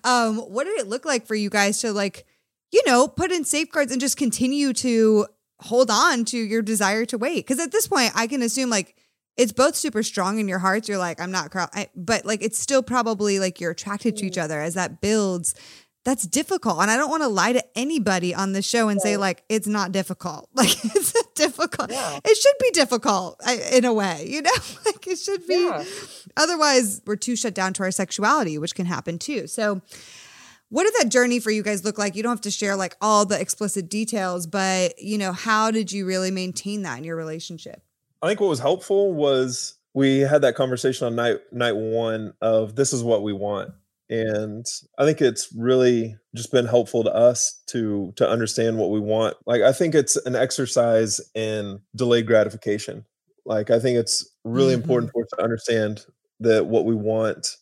Um, what did it look like for you guys to like, you know, put in safeguards and just continue to hold on to your desire to wait? Because at this point, I can assume like it's both super strong in your hearts. You're like, I'm not, cro- I, but like it's still probably like you're attracted to each mm. other as that builds. That's difficult. And I don't want to lie to anybody on the show and say, like, it's not difficult. (laughs) Like, it's difficult. Yeah. It should be difficult I- in a way, you know? (laughs) like, it should be. Yeah. Otherwise, we're too shut down to our sexuality, which can happen too. So, what did that journey for you guys look like? You don't have to share like all the explicit details, but you know, how did you really maintain that in your relationship? I think what was helpful was we had that conversation on night night one of this is what we want. And I think it's really just been helpful to us to to understand what we want. Like I think it's an exercise in delayed gratification. Like I think it's really Mhm. important for us to understand that what we want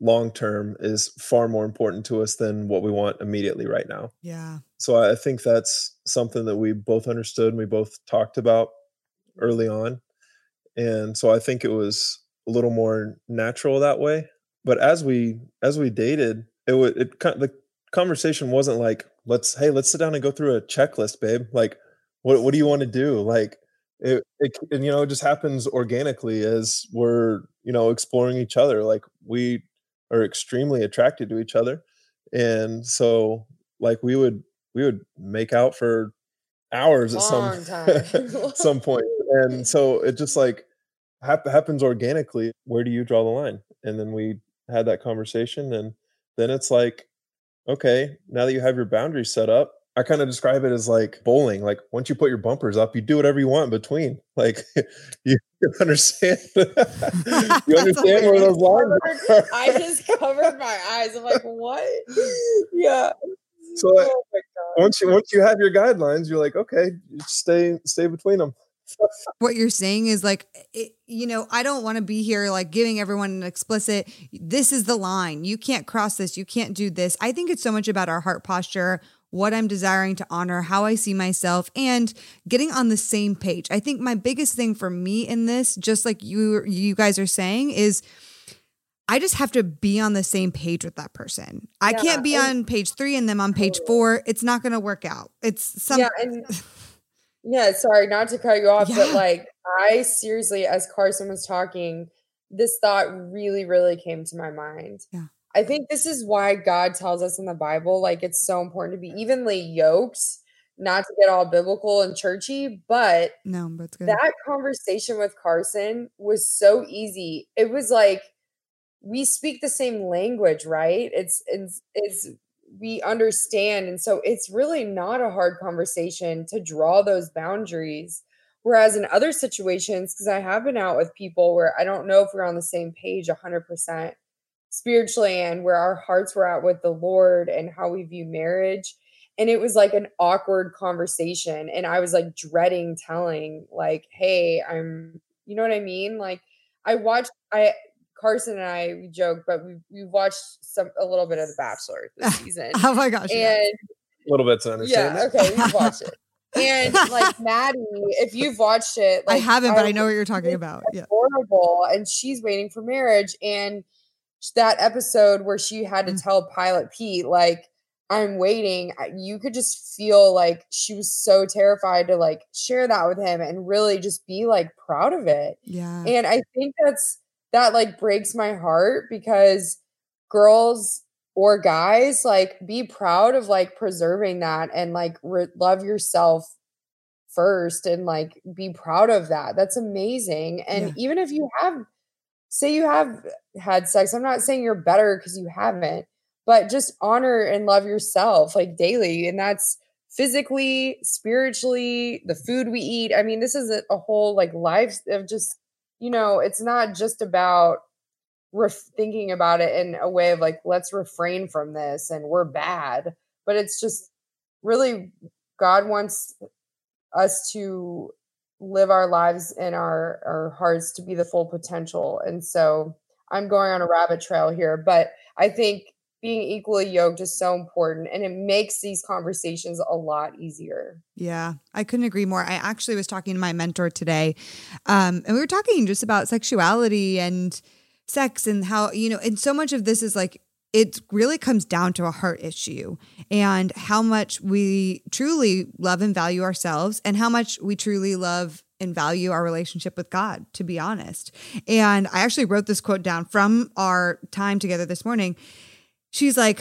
long term is far more important to us than what we want immediately right now Yeah. so I think that's something that we both understood and we both talked about early on. And so I think it was a little more natural that way. But as we as we dated, it would it the conversation wasn't like let's hey let's sit down and go through a checklist, babe. Like what what do you want to do like it, it and you know it just happens organically as we're you know exploring each other like we are extremely attracted to each other and so like we would we would make out for hours at some (laughs) (laughs) some point and so it just like hap- happens organically where do you draw the line? And then we had that conversation and then it's like okay now that you have your boundaries set up I kind of describe it as like bowling. Like once you put your bumpers up, you do whatever you want in between. (laughs) Like you understand. (laughs) you (laughs) understand where those lines are. I just covered my eyes. I'm like, what? Yeah. So uh, oh once you once you have your guidelines, you're like, okay, stay stay between them. what you're saying is like it, you know i don't want to be here like giving everyone an explicit this is the line you can't cross this you can't do this i think it's so much about our heart posture what I'm desiring to honor, how I see myself, and getting on the same page. I think my biggest thing for me in this, just like you you guys are saying, is I just have to be on the same page with that person. I yeah, can't be on page three and then on page four. It's not going to work out. It's some. Yeah, and (laughs) yeah. Sorry, not to cut you off, yeah. but like I seriously, as Carson was talking, this thought really, really came to my mind. Yeah. I think this is why God tells us in the Bible, like it's so important to be evenly yoked, not to get all biblical and churchy, but no, but that conversation with Carson was so easy. It was like we speak the same language, right? It's it's it's we understand. And so it's really not a hard conversation to draw those boundaries. Whereas in other situations, because I have been out with people where I don't know if we're on the same page 100%, spiritually and where our hearts were at with the Lord and how we view marriage. And it was like an awkward conversation. And I was like dreading telling, like, hey, I'm, you know what I mean? Like, I watched, I, Carson and I, we joke, but we we watched some a little bit of The Bachelor this (laughs) season. oh my gosh! And a little bit to understand. Yeah, okay, we've (laughs) watched it. And like Madi, if you've watched it, like, I haven't, but I know what you're talking about. Yeah, horrible. And she's waiting for marriage, and that episode where she had to mm. tell Pilot Pete, like, I'm waiting, you could just feel like she was so terrified to like share that with him and really just be like proud of it. Yeah. And I think that's that like breaks my heart because girls or guys like be proud of like preserving that and like re- love yourself first and like be proud of that. That's amazing. And yeah. even if you have say you have had sex, I'm not saying you're better because you haven't, but just honor and love yourself like daily. And that's physically, spiritually, the food we eat. I mean, this is a, a whole like life of just, you know, it's not just about ref- thinking about it in a way of like, let's refrain from this and we're bad, but it's just really God wants us to live our lives and our our hearts to be the full potential. And so i'm going on a rabbit trail here but i think being equally yoked is so important and it makes these conversations a lot easier. Yeah i couldn't agree more. I actually was talking to my mentor today um, and we were talking just about sexuality and sex and how you know and so much of this is like it really comes down to a heart issue and how much we truly love and value ourselves and how much we truly love and value our relationship with God, to be honest. And I actually wrote this quote down from our time together this morning. She's like,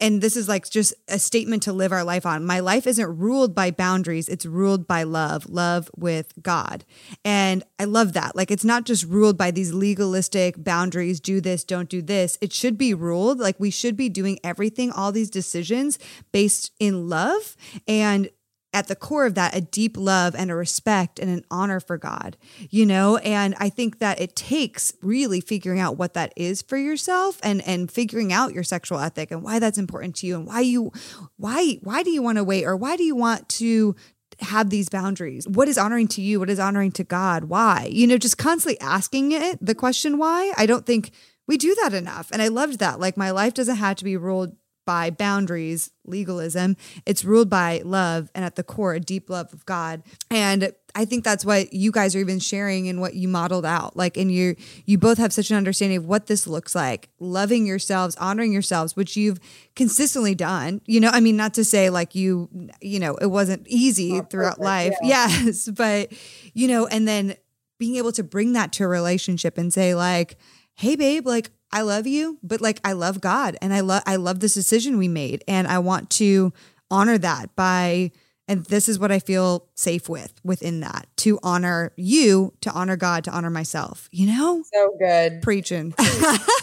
and this is like just a statement to live our life on. My life isn't ruled by boundaries, it's ruled by love, love with God. And I love that. Like it's not just ruled by these legalistic boundaries, do this, don't do this. It should be ruled like we should be doing everything, all these decisions based in love and at the core of that a deep love and a respect and an honor for God, you know? And I think that it takes really figuring out what that is for yourself and and figuring out your sexual ethic and why that's important to you and why you why why do you want to wait or why do you want to have these boundaries? What is honoring to you? What is honoring to God? Why? You know, just constantly asking it the question why. I don't think we do that enough. And I loved that. Like my life doesn't have to be ruled by boundaries, legalism. It's ruled by love and at the core, a deep love of God. And I think that's what you guys are even sharing and what you modeled out. Like, and you you both have such an understanding of what this looks like, loving yourselves, honoring yourselves, which you've consistently done. You know, I mean, not to say like you, you know, it wasn't easy not throughout perfect, life. Yeah. (laughs) Yes. But, you know, and then being able to bring that to a relationship and say, like, hey babe, like I love you, but like I love God and I love I love this decision we made and I want to honor that by and this is what I feel safe with within that to honor you, to honor God, to honor myself, you know? So good. Preaching. (laughs)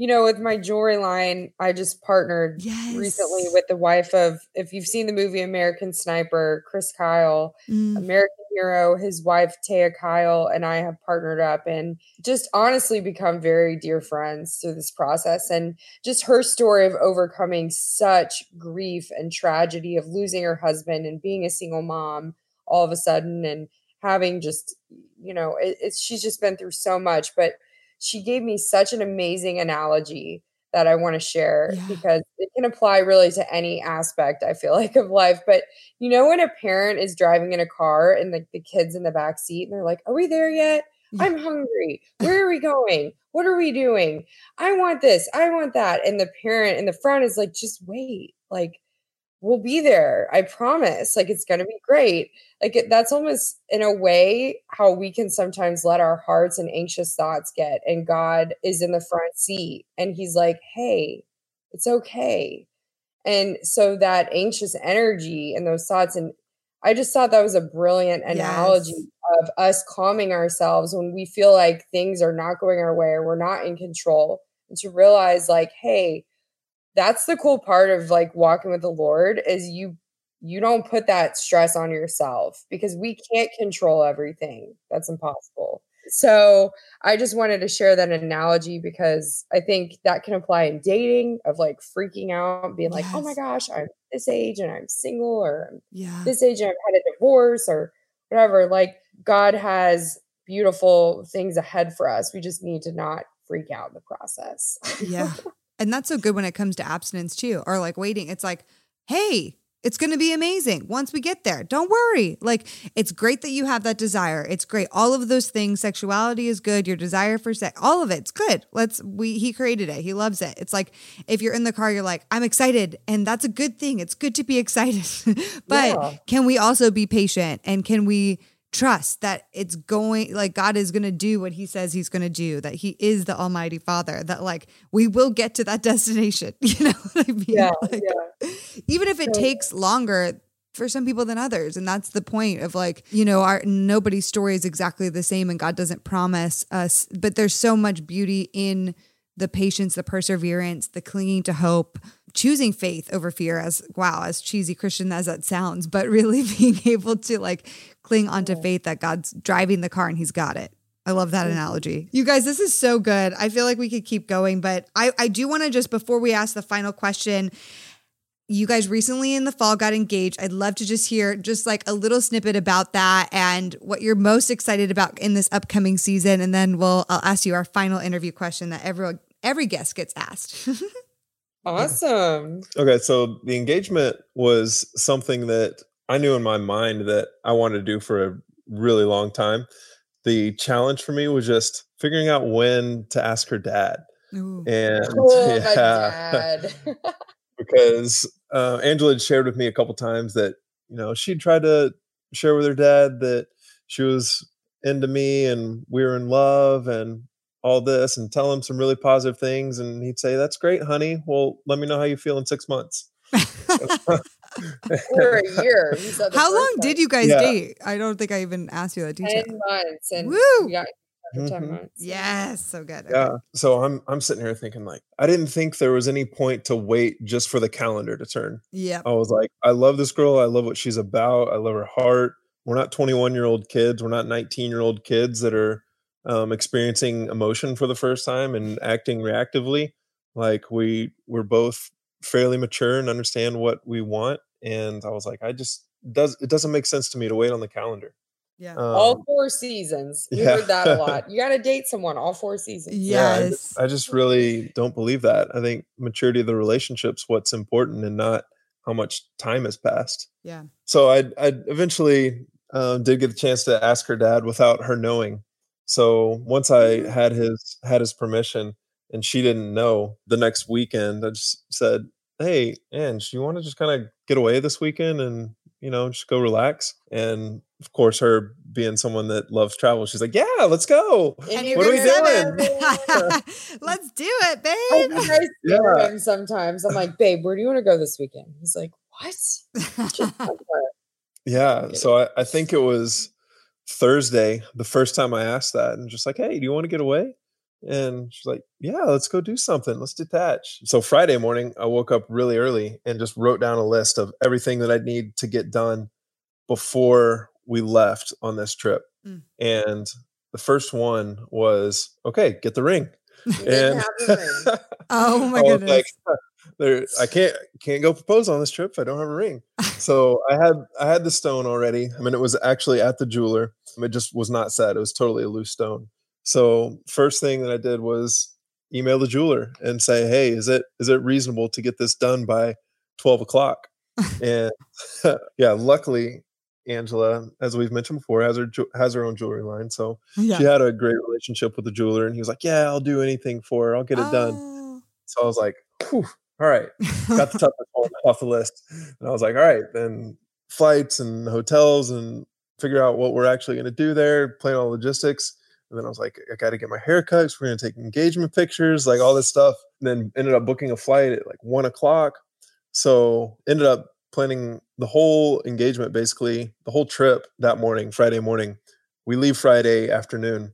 you know, with my jewelry line, I just partnered yes. recently with the wife of, if you've seen the movie American Sniper, Chris Kyle, mm. American Hero, his wife, Taya Kyle, and I have partnered up and just honestly become very dear friends through this process. And just her story of overcoming such grief and tragedy of losing her husband and being a single mom all of a sudden and having just, you know, it, it's, she's just been through so much. But she gave me such an amazing analogy that I want to share yeah. because it can apply really to any aspect I feel like of life. But you know, when a parent is driving in a car and the, the kids in the back seat and they're like, Are we there yet? Yeah. I'm hungry. Where are we going? What are we doing? I want this. I want that. And the parent in the front is like, just wait. Like, we'll be there. I promise. Like it's going to be great. Like it, that's almost in a way how we can sometimes let our hearts and anxious thoughts get and God is in the front seat and he's like, "Hey, it's okay." And so that anxious energy and those thoughts and I just thought that was a brilliant analogy yes. of us calming ourselves when we feel like things are not going our way or we're not in control and to realize like, "Hey, that's the cool part of like walking with the Lord is you you don't put that stress on yourself because we can't control everything. That's impossible. So I just wanted to share that analogy because I think that can apply in dating of like freaking out, being like, yes. oh my gosh, I'm this age and I'm single, or yeah. this age and I've had a divorce or whatever. Like God has beautiful things ahead for us. We just need to not freak out in the process. yeah. (laughs) And that's so good when it comes to abstinence too, or like waiting. It's like, hey, it's going to be amazing once we get there. Don't worry. Like, it's great that you have that desire. It's great. All of those things, sexuality is good. Your desire for sex, all of it's good. Let's, we, he created it. He loves it. It's like if you're in the car, you're like, I'm excited. And that's a good thing. It's good to be (laughs) excited. but yeah. can we also be patient? And can we, trust that it's going like God is going to do what he says he's going to do that he is the almighty father that like we will get to that (laughs) destination (laughs) you know what I mean yeah, (laughs) like, yeah. even if it takes longer for some people than others and that's the point of like you know our nobody's story is exactly the same and God doesn't promise us but there's so much beauty in the patience the perseverance the clinging to hope choosing faith over fear as wow as cheesy christian as that sounds but really being able to like cling onto faith that god's driving the car and he's got it i love that analogy you guys this is so good i feel like we could keep going but i i do want to just before we ask the final question you guys recently in the fall got engaged. I'd love to just hear just like a little snippet about that and what you're most excited about in this upcoming season. And then we'll I'll ask you our final interview question that every every guest gets asked. (laughs) Awesome. Okay, so the engagement was something that I knew in my mind that I wanted to do for a really long time. The challenge for me was just figuring out when to ask her dad. Ooh. And (laughs) oh, (laughs) yeah, (laughs) because uh, Angela had shared with me a couple times that you know she'd tried to share with her dad that she was into me and we were in love and all this and tell him some really positive things and he'd say that's great honey well let me know how you feel in six months for a year how long time. did you guys yeah. date i don't think i even asked you that detail 10 months and Woo! we got mm-hmm. 10 months yes so good okay. yeah so i'm i'm sitting here thinking like i didn't think there was any point to wait just for the calendar to turn yeah i was like i love this girl i love what she's about i love her heart we're not 21 year old kids we're not 19 year old kids that are um, experiencing emotion for the first time and acting reactively like we we're both fairly mature and understand what we want and i was like i just does it doesn't make sense to me to wait on the calendar Yeah. all Um, four seasons. (laughs) We yeah. heard that a lot. You got to date someone all four seasons. yeah, I Yes. I just really don't believe that. I think maturity of the relationship's what's important and not how much time has passed. Yeah. So I I eventually um, did get the chance to ask her dad without her knowing. So once I Mm. had his had his permission and she didn't know, the next weekend I just said, "Hey, Ange, you want to just kind of get away this weekend and you know just go relax?" And of course, her being someone that loves travel, she's like, "Yeah, let's go." And What are we gonna doing? (laughs) Let's do it, (laughs) babe. I scare Yeah. him (laughs) sometimes. I'm like, babe, where do you want to go this weekend? He's like, what? Yeah. So I, I think it was Thursday, the first time I asked that, and just like, hey, do you want to get away? And she's like, yeah, let's go do something. Let's detach. So Friday morning, I woke up really early and just wrote down a list of everything that I need to get done before we left on this trip. Mm. And the first one was, okay, get the ring. (laughs) And have a ring. (laughs) oh my goodness. like, there, I can't can't go propose on this trip if I don't have a ring. (laughs) So I had I had the stone already. I mean, it was actually at the jeweler. It just was not set. It was totally a loose stone. So first thing that I did was email the jeweler and say, hey, is it is it reasonable to get this done by twelve o'clock? (laughs) and (laughs) yeah, luckily. Angela, as we've mentioned before, has her has her own jewelry line, so yeah. she had a great relationship with the jeweler, and he was like, "Yeah, I'll do anything for her. I'll get it done." Oh. So I was like, all right, got the (laughs) toughest one off the list. And I was like, all right, then flights and hotels and figure out what we're actually going to do there, plan all logistics. And then I was like, I got to get my hair cut 'cause we're going to take engagement pictures, like all this stuff. And then ended up booking a flight at like one o'clock. So ended up planning the whole engagement, basically the whole trip that morning, Friday morning. We leave Friday afternoon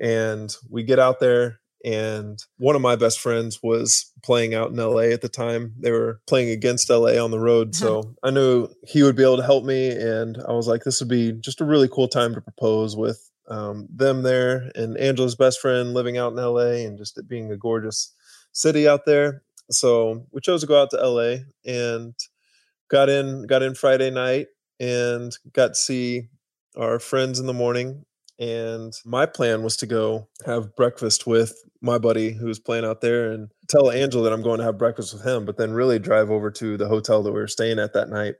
and we get out there and one of my best friends was playing out in LA at the time. They were playing against LA on the road, so (laughs) I knew he would be able to help me. And I was like, this would be just a really cool time to propose with um, them there and Angela's best friend living out in LA and just it being a gorgeous city out there. So we chose to go out to LA and got in got in Friday night and got to see our friends in the morning and my plan was to go have breakfast with my buddy who was playing out there and tell Angela that I'm going to have breakfast with him, but then really drive over to the hotel that we were staying at that night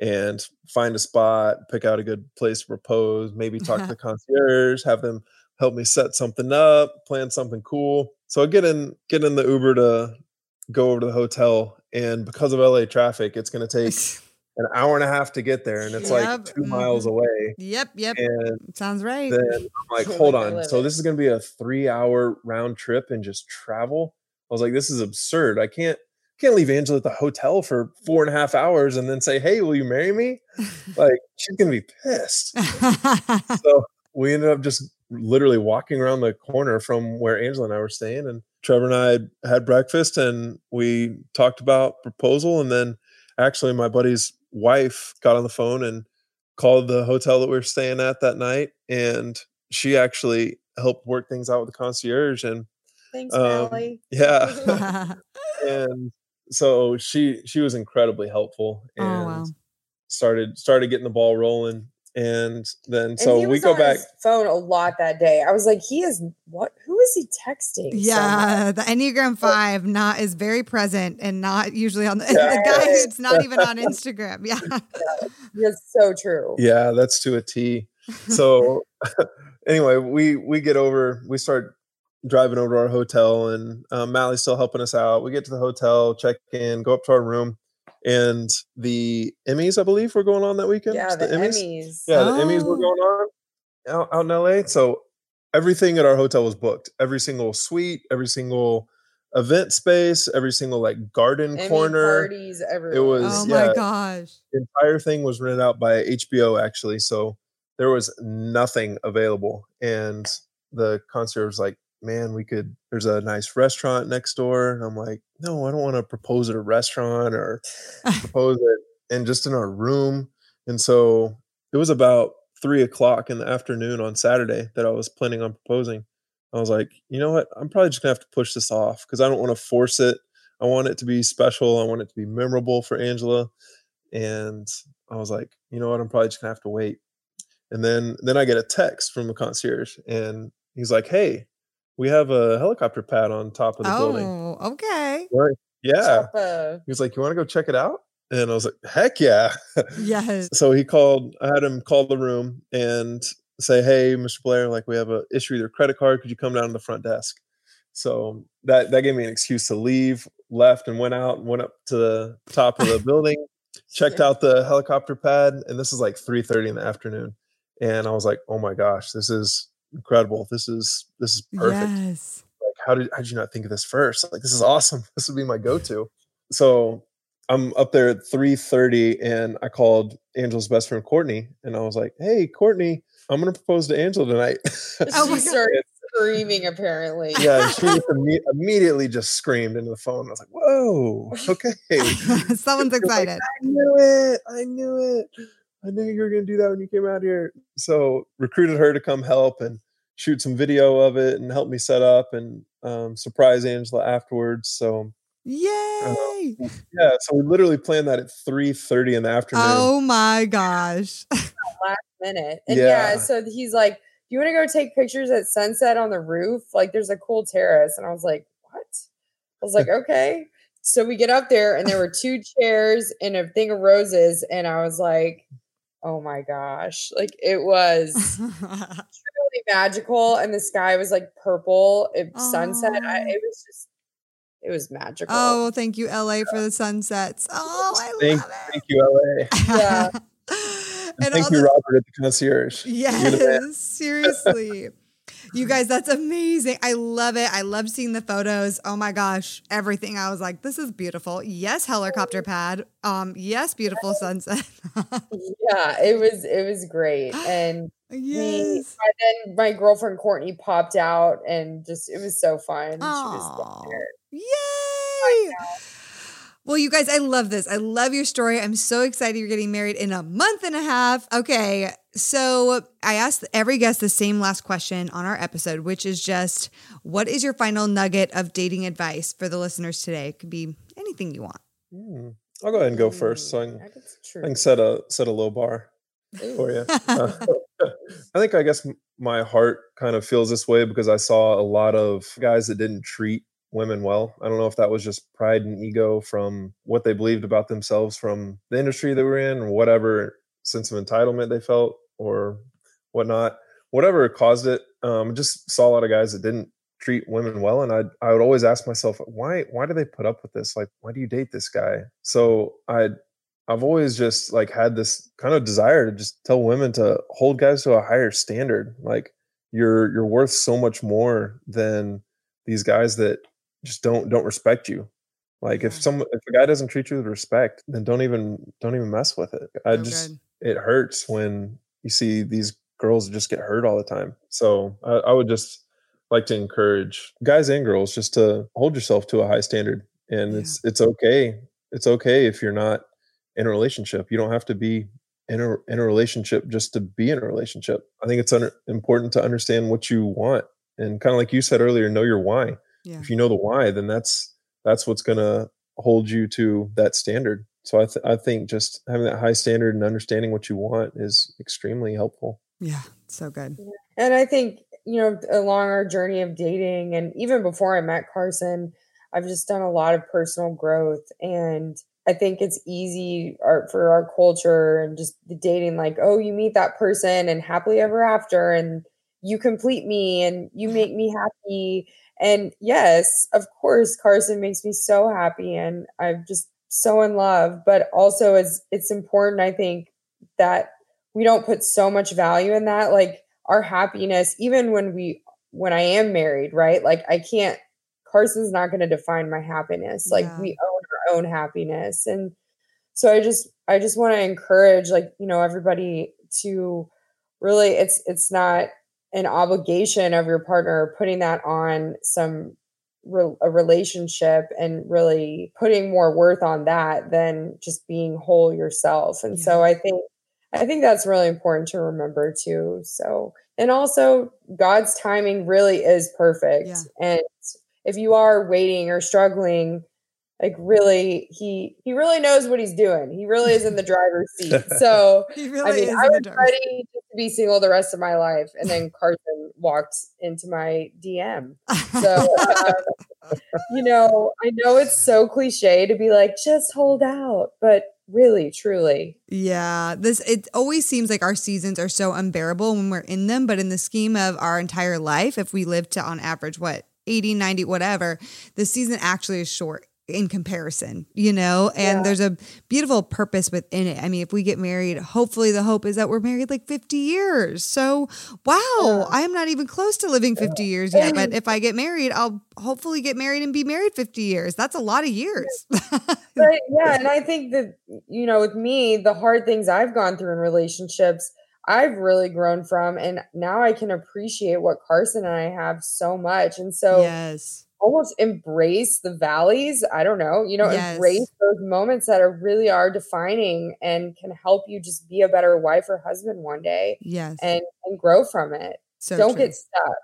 and find a spot, pick out a good place to propose, maybe talk to (laughs) the concierge, have them help me set something up, plan something cool. So I get in get in the Uber to go over to the hotel and because of LA traffic, it's going to take (laughs) an hour and a half to get there and it's Yep, like 2 miles mhm. away Yep, yep. and Sounds right. then I'm (laughs) like, Like, hold on. So this is going to be a three hour round trip and just travel. I was like, this is absurd. I can't can't leave Angela at the hotel for four and a half hours and then say, hey, will you marry me? (laughs) Like she's going to be pissed. (laughs) so we ended up just literally walking around the corner from where Angela and I were staying. And Trevor and I had breakfast and we talked about proposal. And then actually, my buddy's wife got on the phone and called the hotel that we were staying at that night. And she actually helped work things out with the concierge. And Thanks, Um, Mallie. yeah. (laughs) and so she she was incredibly helpful Oh, and wow. started started getting the ball rolling. And then And so he we was go on back. his phone a lot that day. I was like, he is what? Who is he texting? so yeah, the Enneagram Five not is very present and not usually on the, (laughs) the guy who's not even on (laughs) Instagram. Yeah. That's so true. Yeah, that's to a T. So (laughs) anyway, we we get over, we start driving over to our hotel, and um, Mally's still helping us out. We get to the hotel, check in, go up to our room, and the Emmys, I believe, were going on that weekend. Yeah, the, Emmys. Yeah, the Emmys were Oh. going on out, out in LA. So everything at our hotel was booked. Every single suite, every single event space, every single like garden Emmy corner. parties everywhere. was- Oh yeah. my gosh. The entire thing was rented out by HBO actually. So there was nothing available. And the concierge was like, Man, we could there's a nice restaurant next door. And I'm like, no, I don't want to propose at a restaurant or (laughs) propose it and just in our room. And so it was about three o'clock in the afternoon on Saturday that I was planning on proposing. I was like, you know what? I'm probably just gonna have to push this off because I don't want to force it. I want it to be special. I want it to be memorable for Angela. And I was like, you know what? I'm probably just gonna have to wait. And then then I get a text from the concierge and he's like, Hey, we have a helicopter pad on top of the building. Oh, okay. Right. Yeah. Choppa. He was like, You want to go check it out? And I was like, Heck yeah. Yes. (laughs) so he called, I had him call the room and say, Hey, Mr. Blair, like we have a issue with your credit card. Could you come down to the front desk? So that that gave me an excuse to leave, left and went out went up to the top of the (laughs) building, checked out the helicopter pad, and this is like 3:30 in the afternoon. And I was like, oh my gosh, this is incredible. This is this is perfect. Yes. Like, how did how did you not think of this first? Like, this is awesome. (laughs) This would be my go-to. So I'm up there at 3:30 and I called Angel's best friend Courtney and I was like, hey, Courtney, I'm gonna propose to Angel tonight. (laughs) Oh my she started screaming apparently. yeah, she just (laughs) imme- immediately just screamed into the phone. I was like, "Whoa, okay." Someone's She was like, excited. I knew it. I knew it. I knew you were going to do that when you came out here. So recruited her to come help and shoot some video of it and help me set up and um, surprise Angela afterwards. So Yay. yeah, so we literally planned that at three thirty in the afternoon. Oh my gosh. (laughs) Last minute. And yeah. Yeah. so he's like, Do you want to go take pictures at sunset on the roof? Like there's a cool terrace. And I was like, What? I was like, (laughs) Okay. So we get up there and there were two chairs and a thing of roses. And I was like, Oh my gosh. Like it was (laughs) truly magical. And the sky was like purple. It sunset. I, it was just it was magical. oh, thank you, LA, for the sunsets. Oh, I Thank, love it. thank you, LA. Yeah. (laughs) And and thank you, the, Robert, at the concierge. You're the man. Yes, seriously. You guys, that's amazing. I love it. I love seeing the photos. Oh my gosh, everything. I was like, this is beautiful. Yes, helicopter pad. Um, yes, beautiful sunset. (laughs) yeah, it was it was great. And we, yes. and then my girlfriend Courtney popped out and just it was so fun. She was Yay! Well, you guys, I love this. I love your story. I'm so excited you're getting married in a month and a half. Okay. So I asked every guest the same last question on our episode, which is just what is your final nugget of dating advice for the listeners today? It could be anything you want. Hmm. I'll go ahead and go first, so I Ooh, can, I can set a set a low bar. for you. Uh, (laughs) (laughs) I think I guess my heart kind of feels this way because I saw a lot of guys that didn't treat women well. I don't know if that was just pride and ego from what they believed about themselves from the industry they were in or whatever sense of entitlement they felt or whatnot. Whatever caused it, um, just saw a lot of guys that didn't treat women well and I I would always ask myself why why do they put up with this like why do you date this guy so I I've always just like had this kind of desire to just tell women to hold guys to a higher standard. Like you're you're worth so much more than these guys that just don't don't respect you. Like if some if a guy doesn't treat you with respect, then don't even don't even mess with it. I just good. It hurts when you see these girls just get hurt all the time. So I, I would just like to encourage guys and girls just to hold yourself to a high standard. And Yeah. it's it's okay. It's okay if you're not in a relationship. You don't have to be in a in a relationship just to be in a relationship. I think it's under, important to understand what you want and kind of like you said earlier, know your why. Yeah. If you know the why, then that's that's what's going to hold you to that standard. So I th- I think just having that high standard and understanding what you want is extremely helpful. Yeah. So good. And I think, you know, along our journey of dating and even before I met Carson, I've just done a lot of personal growth. And I think it's easy our, for our culture and just the dating, like, oh, you meet that person and happily ever after, and you complete me and you make me happy. And yes, of course, Carson makes me so happy and I've just so in love. But also, it's it's important, I think, that we don't put so much value in that. Like our happiness, even when we when I am married, right? Like I can't Carson's not going to define my happiness. Like Yeah. we own our own happiness. And so I just I just want to encourage like, you know, everybody to really it's it's not an obligation of your partner putting that on some re- a relationship and really putting more worth on that than just being whole yourself. And so I think I think that's really important to remember too. So, and also God's timing really is perfect. Yeah. And if you are waiting or struggling, like really he he really knows what he's doing. He really is in the driver's seat. (laughs) So (laughs) really I mean, I was ready to be single the rest of my life, and then Carson walked into my DM. So (laughs) um, you know, I know it's so cliche to be like, just hold out, but really truly yeah this it always seems like our seasons are so unbearable when we're in them but in the scheme of our entire life if we live to on average what 80 90 whatever the season actually is short in comparison, you know, and yeah. there's a beautiful purpose within it. I mean, if we get married, hopefully the hope is that we're married like 50 years. So, wow, yeah. I am not even close to living 50 years yet. But (laughs) if I get married, I'll hopefully get married and be married 50 years. That's a lot of years. (laughs) but yeah. And I think that, you know, with me, the hard things I've gone through in relationships, I've really grown from. And now I can appreciate what Carson and I have so much. And so, yes almost embrace the valleys. I don't know, you know, yes. embrace those moments that are really are defining and can help you just be a better wife or husband one day. Yes. And and grow from it. So don't true. get stuck.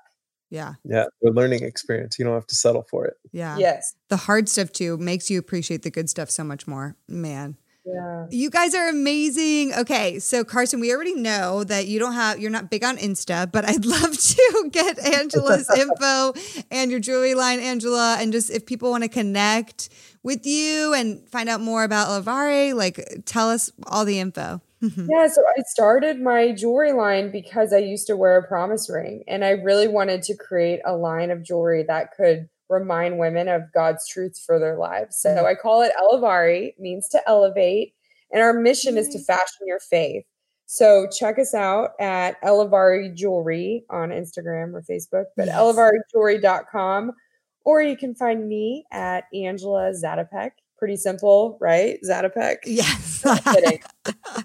Yeah. Yeah. The learning experience. You don't have to settle for it. Yeah. Yes. The hard stuff too makes you appreciate the good stuff so much more. Man. Yeah. You guys are amazing. Okay, so Carson, we already know that you don't have you're not big on Insta, but I'd (laughs) love to get Angela's (laughs) info and your jewelry line, Angela, and just if people want to connect with you and find out more about Elevari, like tell us all the info. (laughs) yeah, so I started my jewelry line because I used to wear a promise ring and I really wanted to create a line of jewelry that could remind women of God's truths for their lives. So mm-hmm. I call it Elevari, means to elevate, and our mission mm-hmm. is to fashion your faith. So check us out at Elevari Jewelry on Instagram or Facebook, but yes. elevarijewelry.com, or you can find me at Angela Zatopek. Pretty simple, right? Zatopek. Yes. kidding.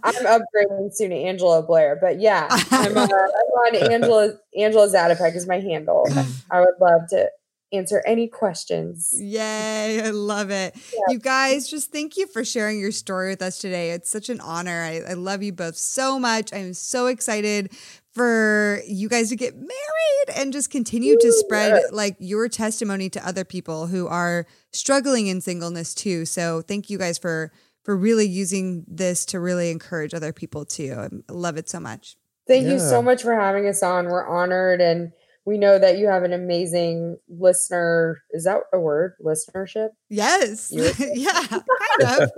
I'm upgrading soon to Angela Blair, but yeah, I'm, uh, I'm on (laughs) Angela Angela Zatopek is my handle. (laughs) I would love to answer any questions. Yay, I love it. Yeah. You guys, just thank you for sharing your story with us today. It's such an honor. I, I love you both so much. I'm so excited for you guys to get married and just continue to spread like your testimony to other people who are struggling in singleness too. So thank you guys for for really using this to really encourage other people too. I love it so much. Thank yeah. you so much for having us on. We're honored and we know that you have an amazing listener. Is that a word? Listenership? Yes. (laughs) yeah. Kind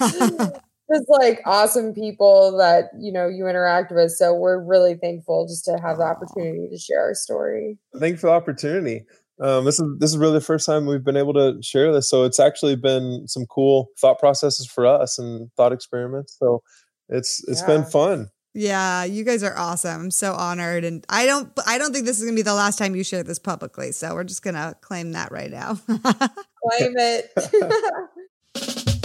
of. (laughs) just like awesome people that you know you interact with. So we're really thankful just to have the opportunity to share our story. Thank you for the opportunity. Um, this is this is really the first time we've been able to share this. So it's actually been some cool thought processes for us and thought experiments. So it's it's yeah. been fun. Yeah, you guys are awesome. I'm so honored and I don't I don't think this is going to be the last time you share this publicly. So we're just going to claim that right now. (laughs) claim it. (laughs)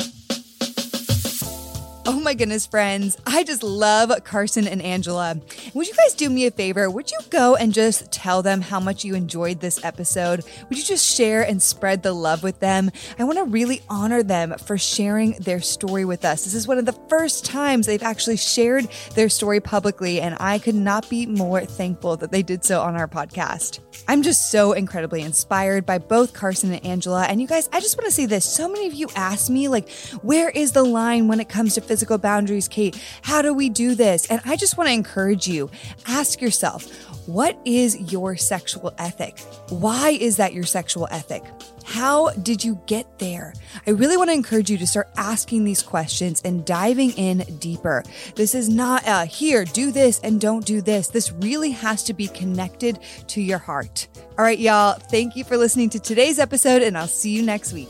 Oh my goodness, friends. I just love Carson and Angela. Would you guys do me a favor? Would you go and just tell them how much you enjoyed this episode? Would you just share and spread the love with them? I want to really honor them for sharing their story with us. This is one of the first times they've actually shared their story publicly, and I could not be more thankful that they did so on our podcast. I'm just so incredibly inspired by both Carson and Angela. And you guys, I just want to say this. So many of you ask me, like, where is the line when it comes to physical boundaries, Kait? How do we do this? And I just want to encourage you ask yourself, what is your sexual ethic? Why is that your sexual ethic? How did you get there? I really want to encourage you to start asking these questions and diving in deeper. This is not a here, do this and don't do this. This really has to be connected to your heart. All right, y'all, thank you for listening to today's episode, and I'll see you next week.